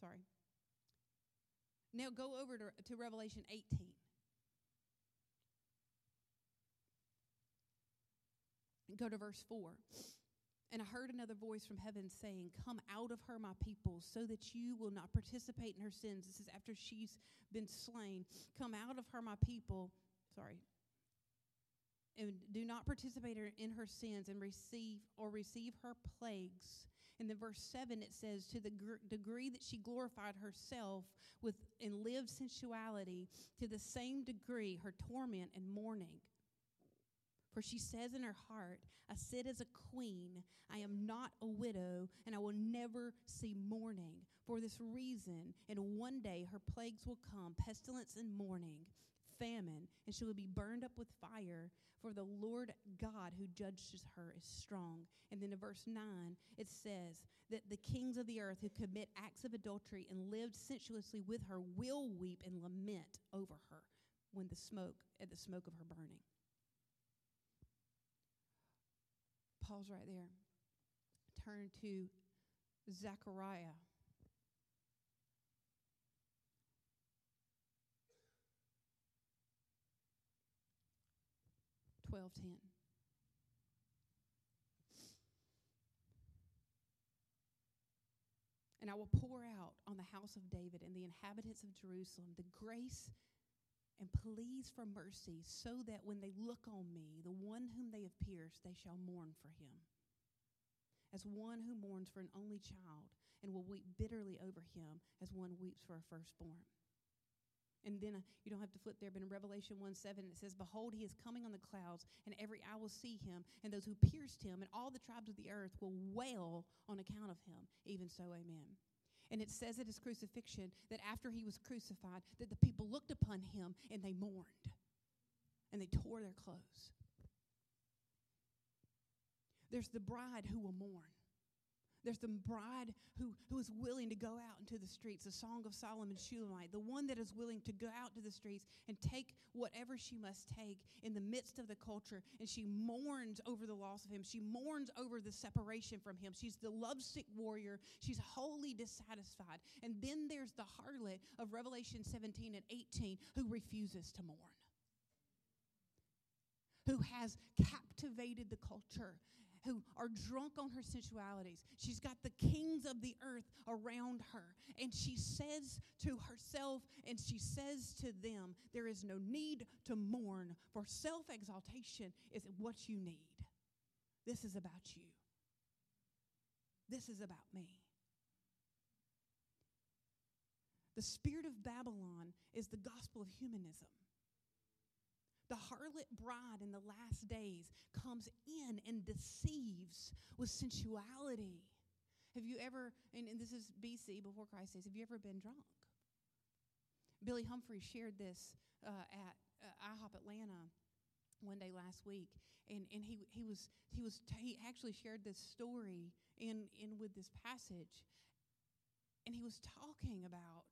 sorry. Now go over to, to Revelation 18. Go to verse 4. And I heard another voice from heaven saying, Come out of her, my people, so that you will not participate in her sins. This is after she's been slain. Come out of her, my people. Sorry. And do not participate in her sins and receive or receive her plagues. In the verse 7, it says, To the gr- degree that she glorified herself with and lived sensuality, to the same degree her torment and mourning for she says in her heart, I sit as a queen. I am not a widow, and I will never see mourning. For this reason, in one day her plagues will come pestilence and mourning, famine, and she will be burned up with fire. For the Lord God who judges her is strong. And then in verse 9, it says that the kings of the earth who commit acts of adultery and lived sensuously with her will weep and lament over her when the smoke, at the smoke of her burning. Pause right there. Turn to Zechariah. Twelve ten. And I will pour out on the house of David and the inhabitants of Jerusalem the grace and pleas for mercy, so that when they look on me, the one whom they have pierced, they shall mourn for him. As one who mourns for an only child, and will weep bitterly over him, as one weeps for a firstborn. And then uh, you don't have to flip there, but in Revelation 1 7, it says, Behold, he is coming on the clouds, and every eye will see him, and those who pierced him, and all the tribes of the earth will wail on account of him. Even so, amen. And it says at his crucifixion that after he was crucified, that the people looked upon him and they mourned and they tore their clothes. There's the bride who will mourn. There's the bride who, who is willing to go out into the streets, the Song of Solomon Shulamite, the one that is willing to go out to the streets and take whatever she must take in the midst of the culture. And she mourns over the loss of him. She mourns over the separation from him. She's the lovesick warrior. She's wholly dissatisfied. And then there's the harlot of Revelation 17 and 18 who refuses to mourn who has captivated the culture who are drunk on her sensualities. She's got the kings of the earth around her. And she says to herself and she says to them, There is no need to mourn, for self exaltation is what you need. This is about you. This is about me. The spirit of Babylon is the gospel of humanism. The harlot bride in the last days comes in and deceives with sensuality. Have you ever, and, and this is BC, before Christ days, have you ever been drunk? Billy Humphrey shared this uh, at uh, IHOP Atlanta one day last week, and, and he, he was he was he actually shared this story in in with this passage, and he was talking about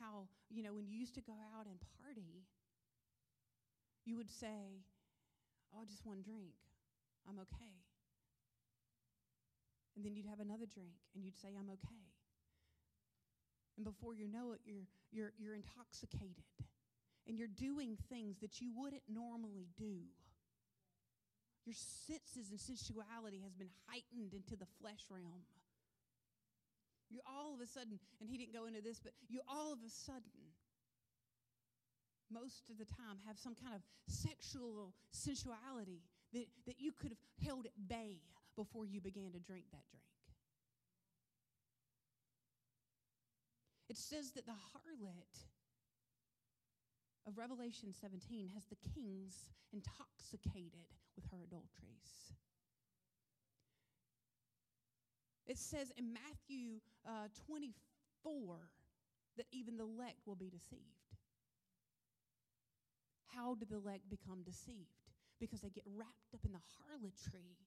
how you know when you used to go out and party, you would say, Oh, just one drink. I'm okay. And then you'd have another drink and you'd say, I'm okay. And before you know it, you're, you're, you're intoxicated and you're doing things that you wouldn't normally do. Your senses and sensuality has been heightened into the flesh realm. You all of a sudden, and he didn't go into this, but you all of a sudden most of the time have some kind of sexual sensuality that, that you could have held at bay before you began to drink that drink. It says that the harlot of Revelation 17 has the kings intoxicated with her adulteries. It says in Matthew uh, 24 that even the elect will be deceived. How did the elect become deceived? Because they get wrapped up in the harlotry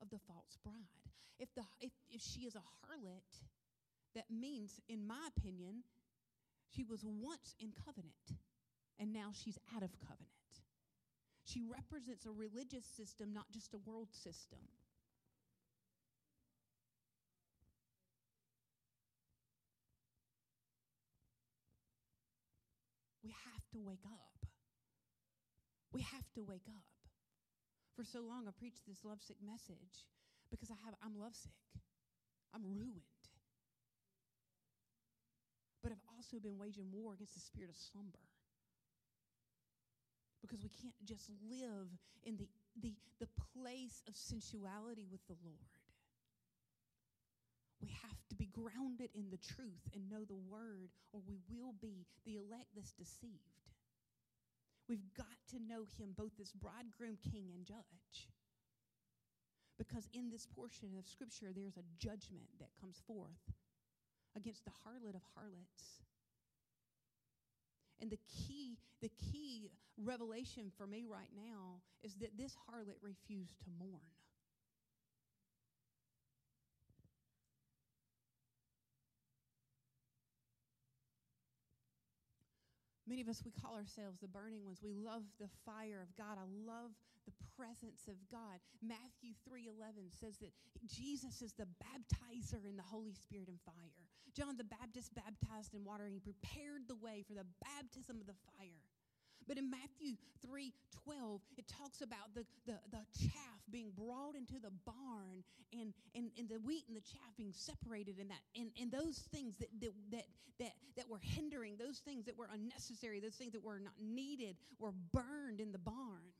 of the false bride. If, the, if, if she is a harlot, that means, in my opinion, she was once in covenant and now she's out of covenant. She represents a religious system, not just a world system. We have to wake up. We have to wake up. For so long, I preached this lovesick message because I have, I'm lovesick. I'm ruined. But I've also been waging war against the spirit of slumber. Because we can't just live in the, the, the place of sensuality with the Lord. We have to be grounded in the truth and know the word, or we will be the elect that's deceived. We've got to know him both as bridegroom, king, and judge. Because in this portion of scripture, there's a judgment that comes forth against the harlot of harlots. And the key, the key revelation for me right now is that this harlot refused to mourn. Many of us, we call ourselves the burning ones. We love the fire of God. I love the presence of God. Matthew 3.11 says that Jesus is the baptizer in the Holy Spirit and fire. John the Baptist baptized in water and he prepared the way for the baptism of the fire. But in Matthew 3 12, it talks about the, the, the chaff being brought into the barn and, and, and the wheat and the chaff being separated and that and, and those things that, that, that, that, that were hindering, those things that were unnecessary, those things that were not needed were burned in the barn.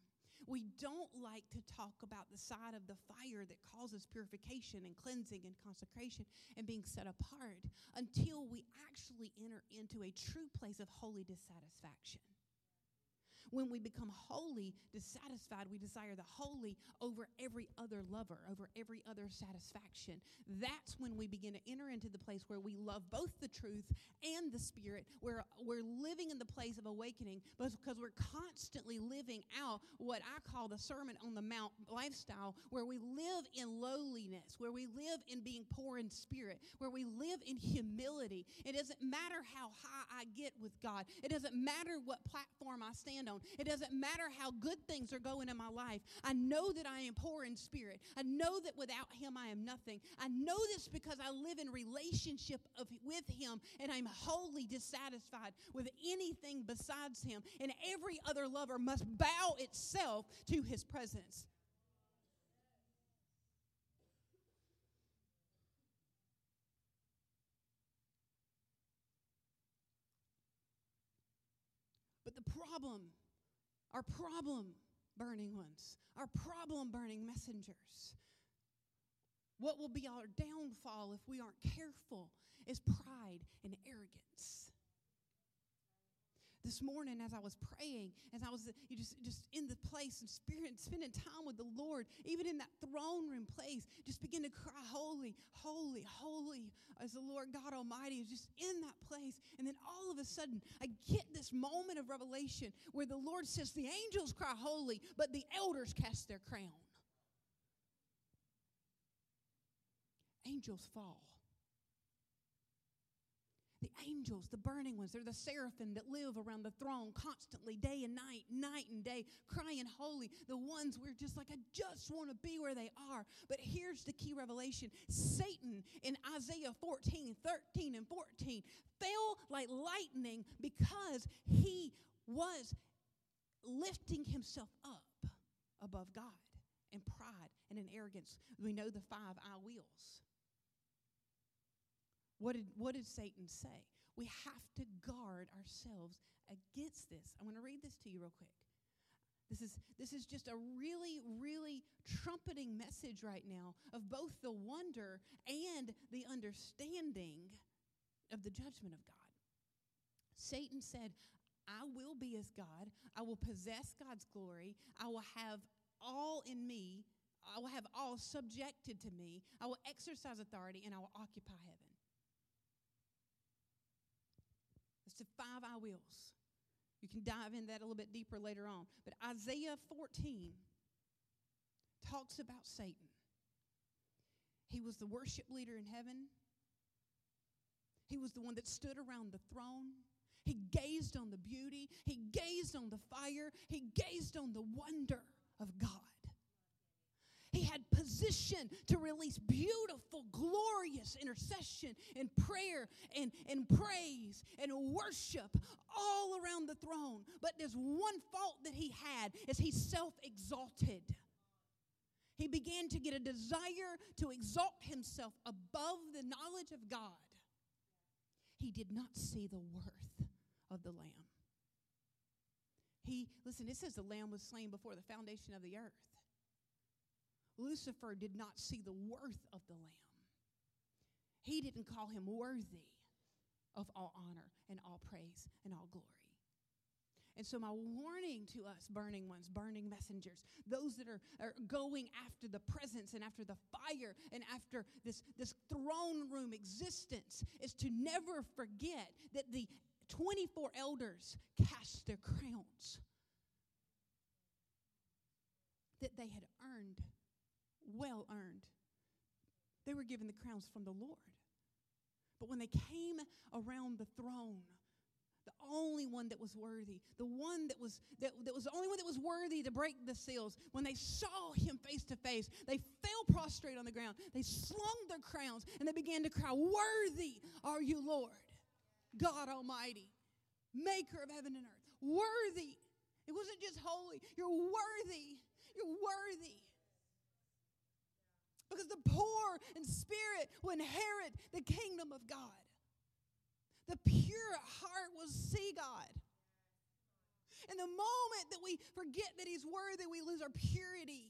We don't like to talk about the side of the fire that causes purification and cleansing and consecration and being set apart until we actually enter into a true place of holy dissatisfaction. When we become wholly dissatisfied, we desire the holy over every other lover, over every other satisfaction. That's when we begin to enter into the place where we love both the truth and the spirit, where we're living in the place of awakening, because we're constantly living out what I call the Sermon on the Mount lifestyle, where we live lowliness, where we live in being poor in spirit, where we live in humility. It doesn't matter how high I get with God, it doesn't matter what platform I stand on. It doesn't matter how good things are going in my life. I know that I am poor in spirit. I know that without Him I am nothing. I know this because I live in relationship of, with Him and I'm wholly dissatisfied with anything besides Him. And every other lover must bow itself to His presence. But the problem our problem burning ones, our problem burning messengers. What will be our downfall if we aren't careful is pride and arrogance this morning as I was praying, as I was just, just in the place and spirit, spending time with the Lord, even in that throne room place, just begin to cry, Holy, holy, holy, as the Lord God Almighty is just in that place. And then all of a sudden, I get this moment of revelation where the Lord says, The angels cry, Holy, but the elders cast their crown. Angels fall the angels, the burning ones, they're the seraphim that live around the throne constantly, day and night, night and day, crying holy. The ones we're just like, I just want to be where they are. But here's the key revelation Satan in Isaiah 14, 13, and 14 fell like lightning because he was lifting himself up above God in pride and in arrogance. We know the five I wills. What did, what did Satan say? We have to guard ourselves against this. I want to read this to you real quick. This is, this is just a really, really trumpeting message right now of both the wonder and the understanding of the judgment of God. Satan said, I will be as God. I will possess God's glory. I will have all in me. I will have all subjected to me. I will exercise authority and I will occupy heaven. The five I wills. You can dive in that a little bit deeper later on. But Isaiah 14 talks about Satan. He was the worship leader in heaven. He was the one that stood around the throne. He gazed on the beauty, he gazed on the fire, he gazed on the wonder of God. He had position to release beautiful, glorious intercession and prayer and, and praise and worship all around the throne. But there's one fault that he had is he self-exalted. He began to get a desire to exalt himself above the knowledge of God. He did not see the worth of the lamb. He, listen, it says the lamb was slain before the foundation of the earth. Lucifer did not see the worth of the Lamb. He didn't call him worthy of all honor and all praise and all glory. And so, my warning to us, burning ones, burning messengers, those that are, are going after the presence and after the fire and after this, this throne room existence, is to never forget that the 24 elders cast their crowns that they had earned well earned. They were given the crowns from the Lord. But when they came around the throne, the only one that was worthy, the one that was that, that was the only one that was worthy to break the seals, when they saw him face to face, they fell prostrate on the ground. They slung their crowns and they began to cry, Worthy are you, Lord, God Almighty, maker of heaven and earth. Worthy. It wasn't just holy, you're worthy. You're worthy because the poor in spirit will inherit the kingdom of God. The pure heart will see God. And the moment that we forget that He's worthy, we lose our purity.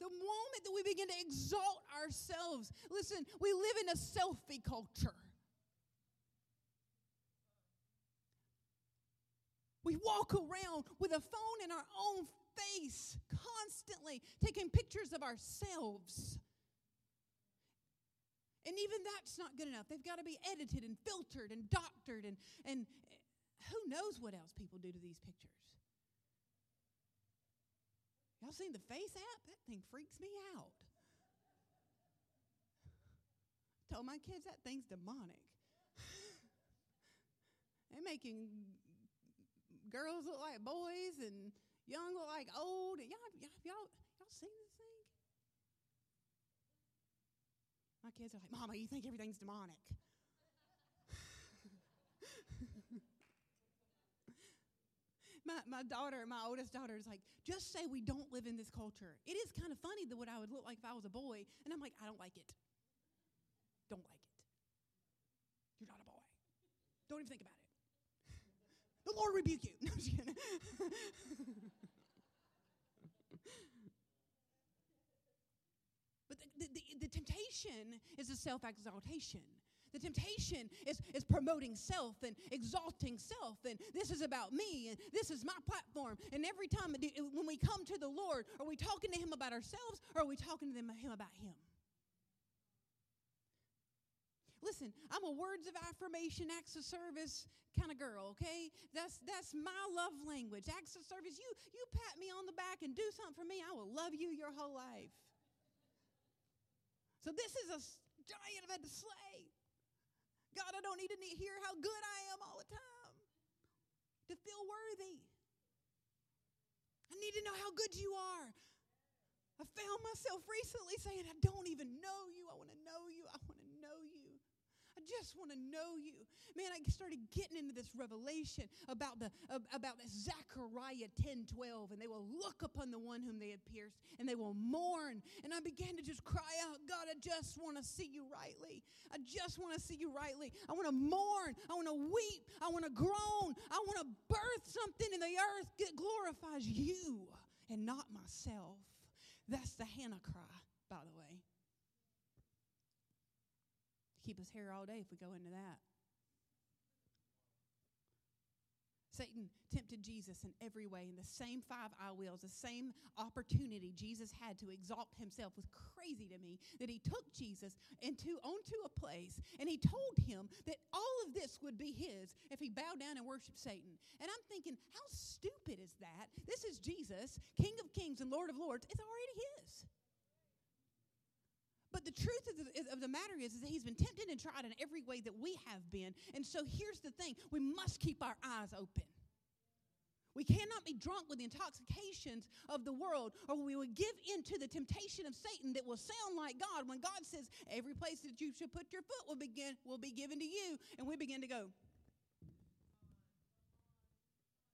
The moment that we begin to exalt ourselves, listen, we live in a selfie culture. We walk around with a phone in our own face constantly, taking pictures of ourselves. And even that's not good enough. They've got to be edited and filtered and doctored, and, and who knows what else people do to these pictures. Y'all seen the Face app? That thing freaks me out. [laughs] Told my kids that thing's demonic. [laughs] They're making girls look like boys and young look like old. Y'all, y'all, y'all, y'all seen this thing? My kids are like, Mama, you think everything's demonic. [laughs] my, my daughter, my oldest daughter, is like, just say we don't live in this culture. It is kind of funny that what I would look like if I was a boy. And I'm like, I don't like it. Don't like it. You're not a boy. Don't even think about it. [laughs] The Lord rebuke you. [laughs] but the, the, temptation is a self exaltation. The temptation is, is promoting self and exalting self, and this is about me, and this is my platform. And every time when we come to the Lord, are we talking to Him about ourselves, or are we talking to Him about Him? Listen, I'm a words of affirmation, acts of service kind of girl, okay? That's that's my love language. Acts of service. You you pat me on the back and do something for me, I will love you your whole life. So this is a giant I've had to slay. God, I don't need to hear how good I am all the time to feel worthy. I need to know how good you are. I found myself recently saying, I don't even know you. I want to know you. I want to know you. I just want to know you. Man, I started getting into this revelation about the about Zechariah 10 12, and they will look upon the one whom they had pierced, and they will mourn. And I began to just cry out, God, I just want to see you rightly. I just want to see you rightly. I want to mourn. I want to weep. I want to groan. I want to birth something in the earth that glorifies you and not myself. That's the Hannah cry, by the way keep us here all day if we go into that. Satan tempted Jesus in every way, in the same five I wills, the same opportunity Jesus had to exalt himself was crazy to me. That he took Jesus into onto a place and he told him that all of this would be his if he bowed down and worshiped Satan. And I'm thinking, how stupid is that? This is Jesus, King of Kings and Lord of Lords. It's already. But the truth of the, of the matter is, is that he's been tempted and tried in every way that we have been. And so here's the thing we must keep our eyes open. We cannot be drunk with the intoxications of the world, or we will give in to the temptation of Satan that will sound like God when God says, Every place that you should put your foot will, begin, will be given to you. And we begin to go,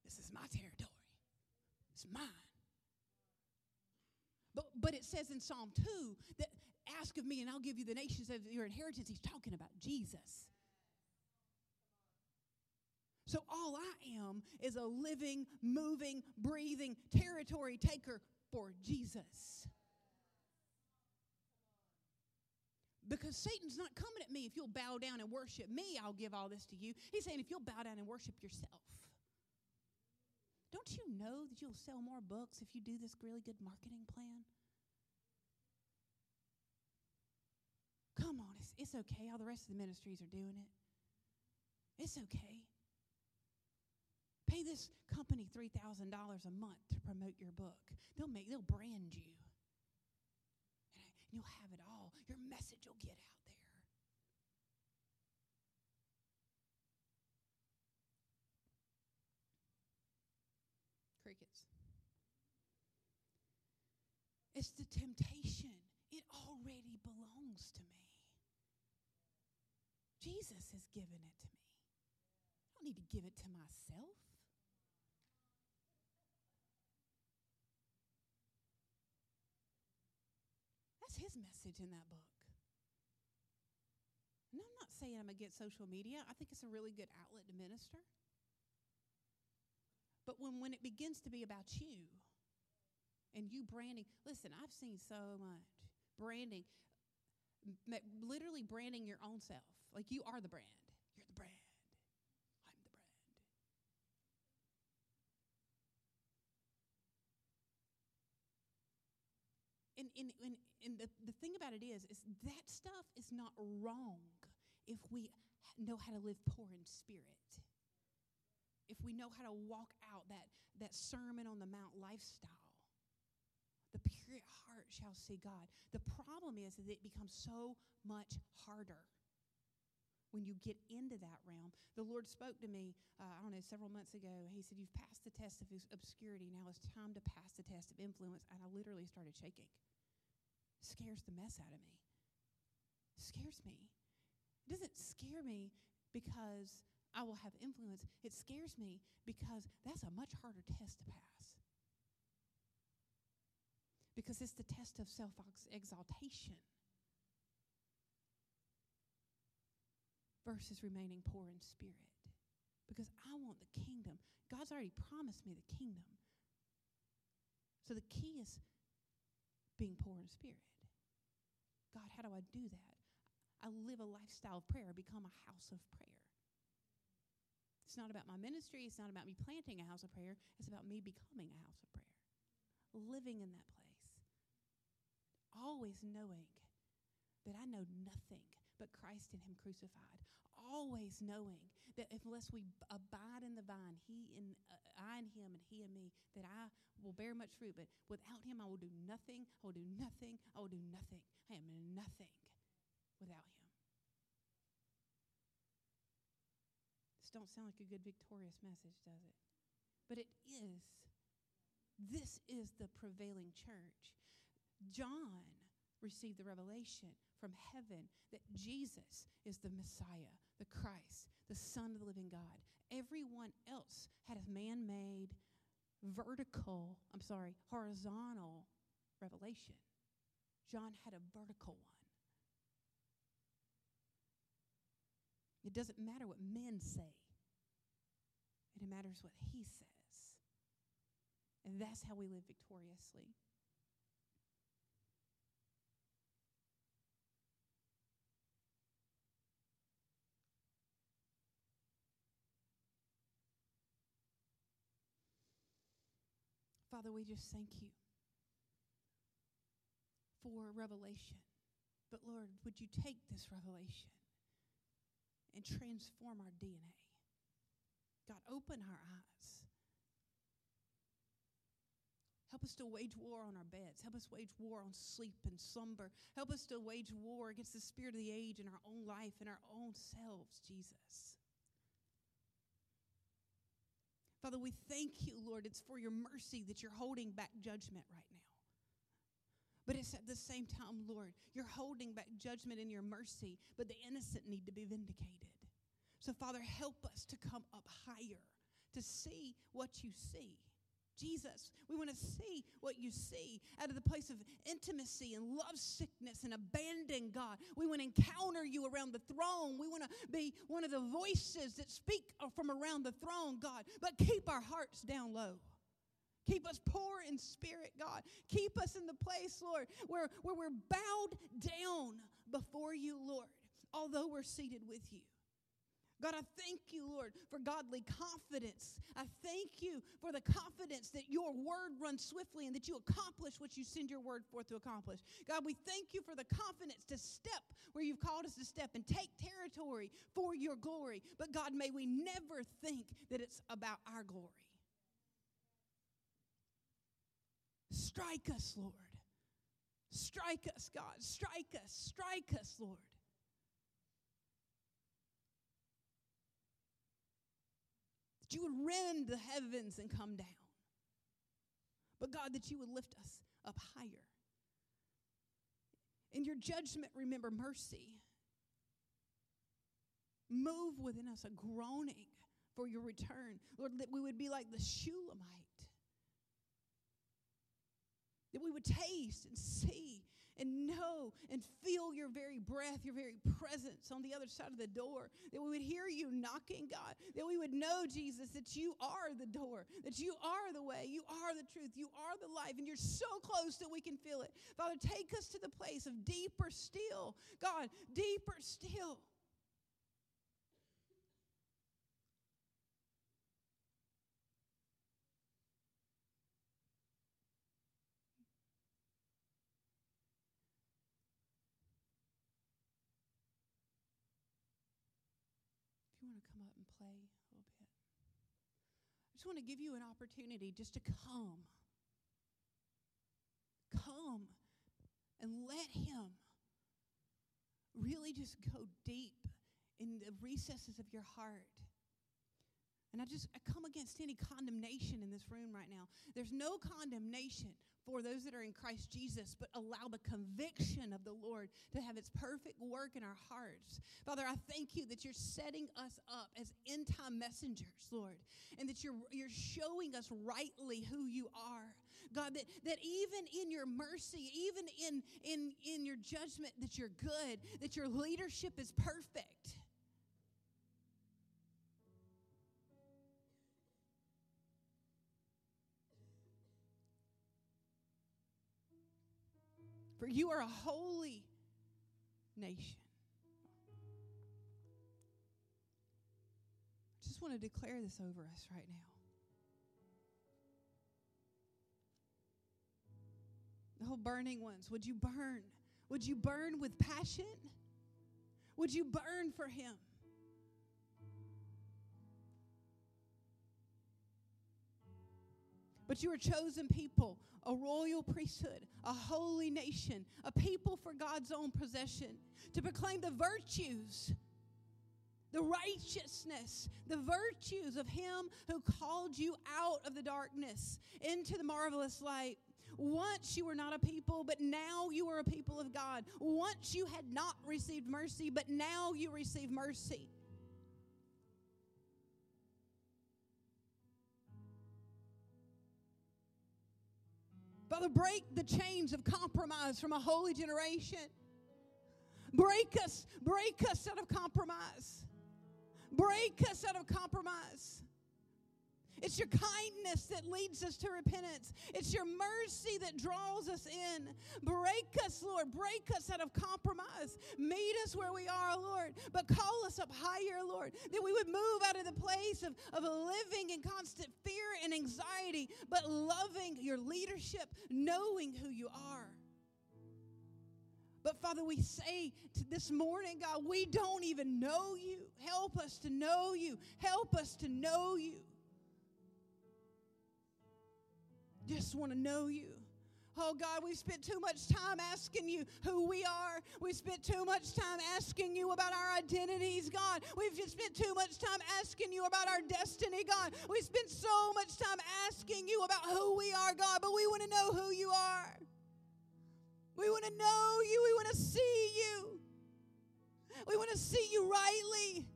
This is my territory, it's mine. But, but it says in Psalm 2 that ask of me and I'll give you the nations of your inheritance. He's talking about Jesus. So all I am is a living, moving, breathing territory taker for Jesus. Because Satan's not coming at me. If you'll bow down and worship me, I'll give all this to you. He's saying, if you'll bow down and worship yourself. Don't you know that you'll sell more books if you do this really good marketing plan? Come on, it's, it's okay. All the rest of the ministries are doing it. It's okay. Pay this company $3,000 a month to promote your book. They'll make they'll brand you. And you'll have it all. Your message will get out there. Crickets. It's the temptation. It already belongs to me. Jesus has given it to me. I don't need to give it to myself. That's his message in that book. And I'm not saying I'm against social media. I think it's a really good outlet to minister. But when, when it begins to be about you and you branding, listen, I've seen so much branding, literally branding your own self. Like you are the brand. You're the brand. I'm the brand. And, and, and, and the, the thing about it is, is that stuff is not wrong if we know how to live poor in spirit. If we know how to walk out that, that Sermon on the Mount lifestyle. The pure heart shall see God. The problem is that it becomes so much harder when you get into that realm. The Lord spoke to me, uh, I don't know, several months ago. He said, You've passed the test of obscurity. Now it's time to pass the test of influence. And I literally started shaking. Scares the mess out of me. Scares me. It doesn't scare me because I will have influence. It scares me because that's a much harder test to pass. Because it's the test of self exaltation versus remaining poor in spirit. Because I want the kingdom. God's already promised me the kingdom. So the key is being poor in spirit. God, how do I do that? I live a lifestyle of prayer, become a house of prayer. It's not about my ministry, it's not about me planting a house of prayer, it's about me becoming a house of prayer. Living in that place. Always knowing that I know nothing but Christ and Him crucified. Always knowing that unless we abide in the vine, He and uh, I and Him and He and me, that I will bear much fruit. But without Him, I will do nothing. I will do nothing. I will do nothing. I am nothing without Him. This don't sound like a good victorious message, does it? But it is. This is the prevailing church. John received the revelation from heaven that Jesus is the Messiah, the Christ, the Son of the living God. Everyone else had a man made, vertical, I'm sorry, horizontal revelation. John had a vertical one. It doesn't matter what men say, it matters what he says. And that's how we live victoriously. Father, we just thank you for revelation. But Lord, would you take this revelation and transform our DNA? God, open our eyes. Help us to wage war on our beds. Help us wage war on sleep and slumber. Help us to wage war against the spirit of the age in our own life and our own selves, Jesus. Father, we thank you, Lord. It's for your mercy that you're holding back judgment right now. But it's at the same time, Lord, you're holding back judgment in your mercy, but the innocent need to be vindicated. So, Father, help us to come up higher, to see what you see Jesus. We want to see what you see out of the place of intimacy and love sickness and abandon God. We want to encounter you around the throne. We want to be one of the voices that speak from around the throne, God. But keep our hearts down low. Keep us poor in spirit, God. Keep us in the place, Lord, where, where we're bowed down before you, Lord, although we're seated with you. God, I thank you, Lord, for godly confidence. I thank you for the confidence that your word runs swiftly and that you accomplish what you send your word forth to accomplish. God, we thank you for the confidence to step where you've called us to step and take territory for your glory. But God, may we never think that it's about our glory. Strike us, Lord. Strike us, God. Strike us. Strike us, Lord. That you would rend the heavens and come down. But God, that you would lift us up higher. In your judgment, remember mercy. Move within us a groaning for your return. Lord, that we would be like the Shulamite that we would taste and see and know and feel your very breath, your very presence on the other side of the door. That we would hear you knocking, God. That we would know, Jesus, that you are the door, that you are the way, you are the truth, you are the life, and you're so close that we can feel it. Father, take us to the place of deeper still. God, deeper still. you want to come up and play a little bit? I just want to give you an opportunity just to come. Come and let Him really just go deep in the recesses of your heart. And I just I come against any condemnation in this room right now. There's no condemnation for those that are in Christ Jesus, but allow the conviction of the Lord to have its perfect work in our hearts. Father, I thank you that you're setting us up as end time messengers, Lord, and that you're, you're showing us rightly who you are. God, that, that even in your mercy, even in, in, in your judgment, that you're good, that your leadership is perfect. You are a holy nation. I just want to declare this over us right now. The whole burning ones, would you burn? Would you burn with passion? Would you burn for Him? But you are chosen people, a royal priesthood, a holy nation, a people for God's own possession, to proclaim the virtues, the righteousness, the virtues of Him who called you out of the darkness into the marvelous light. Once you were not a people, but now you are a people of God. Once you had not received mercy, but now you receive mercy. Father, break the chains of compromise from a holy generation. Break us, break us out of compromise. Break us out of compromise. It's your kindness that leads us to repentance. It's your mercy that draws us in. Break us, Lord. Break us out of compromise. Meet us where we are, Lord. But call us up higher, Lord. That we would move out of the place of, of living in constant fear and anxiety, but loving your leadership, knowing who you are. But Father, we say this morning, God, we don't even know you. Help us to know you. Help us to know you. Just want to know you. Oh God, we've spent too much time asking you who we are. We've spent too much time asking you about our identities, God. We've just spent too much time asking you about our destiny, God. We've spent so much time asking you about who we are, God, but we want to know who you are. We want to know you. We want to see you. We want to see you rightly.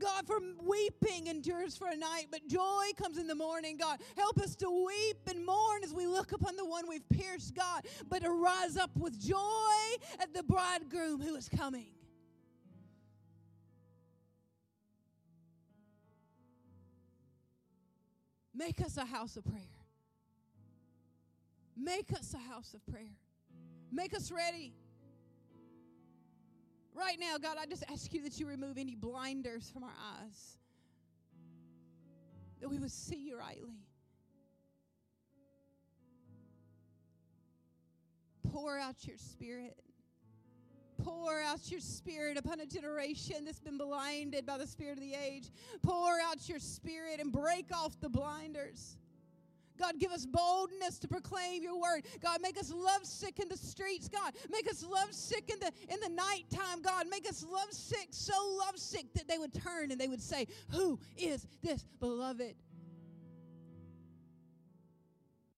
God, for weeping endures for a night, but joy comes in the morning, God. Help us to weep and mourn as we look upon the one we've pierced, God, but to rise up with joy at the bridegroom who is coming. Make us a house of prayer. Make us a house of prayer. Make us ready. Right now, God, I just ask you that you remove any blinders from our eyes, that we would see you rightly. Pour out your spirit. Pour out your spirit upon a generation that's been blinded by the spirit of the age. Pour out your spirit and break off the blinders. God, give us boldness to proclaim your word. God, make us lovesick in the streets. God, make us lovesick in the in the nighttime. God, make us lovesick, so lovesick that they would turn and they would say, Who is this beloved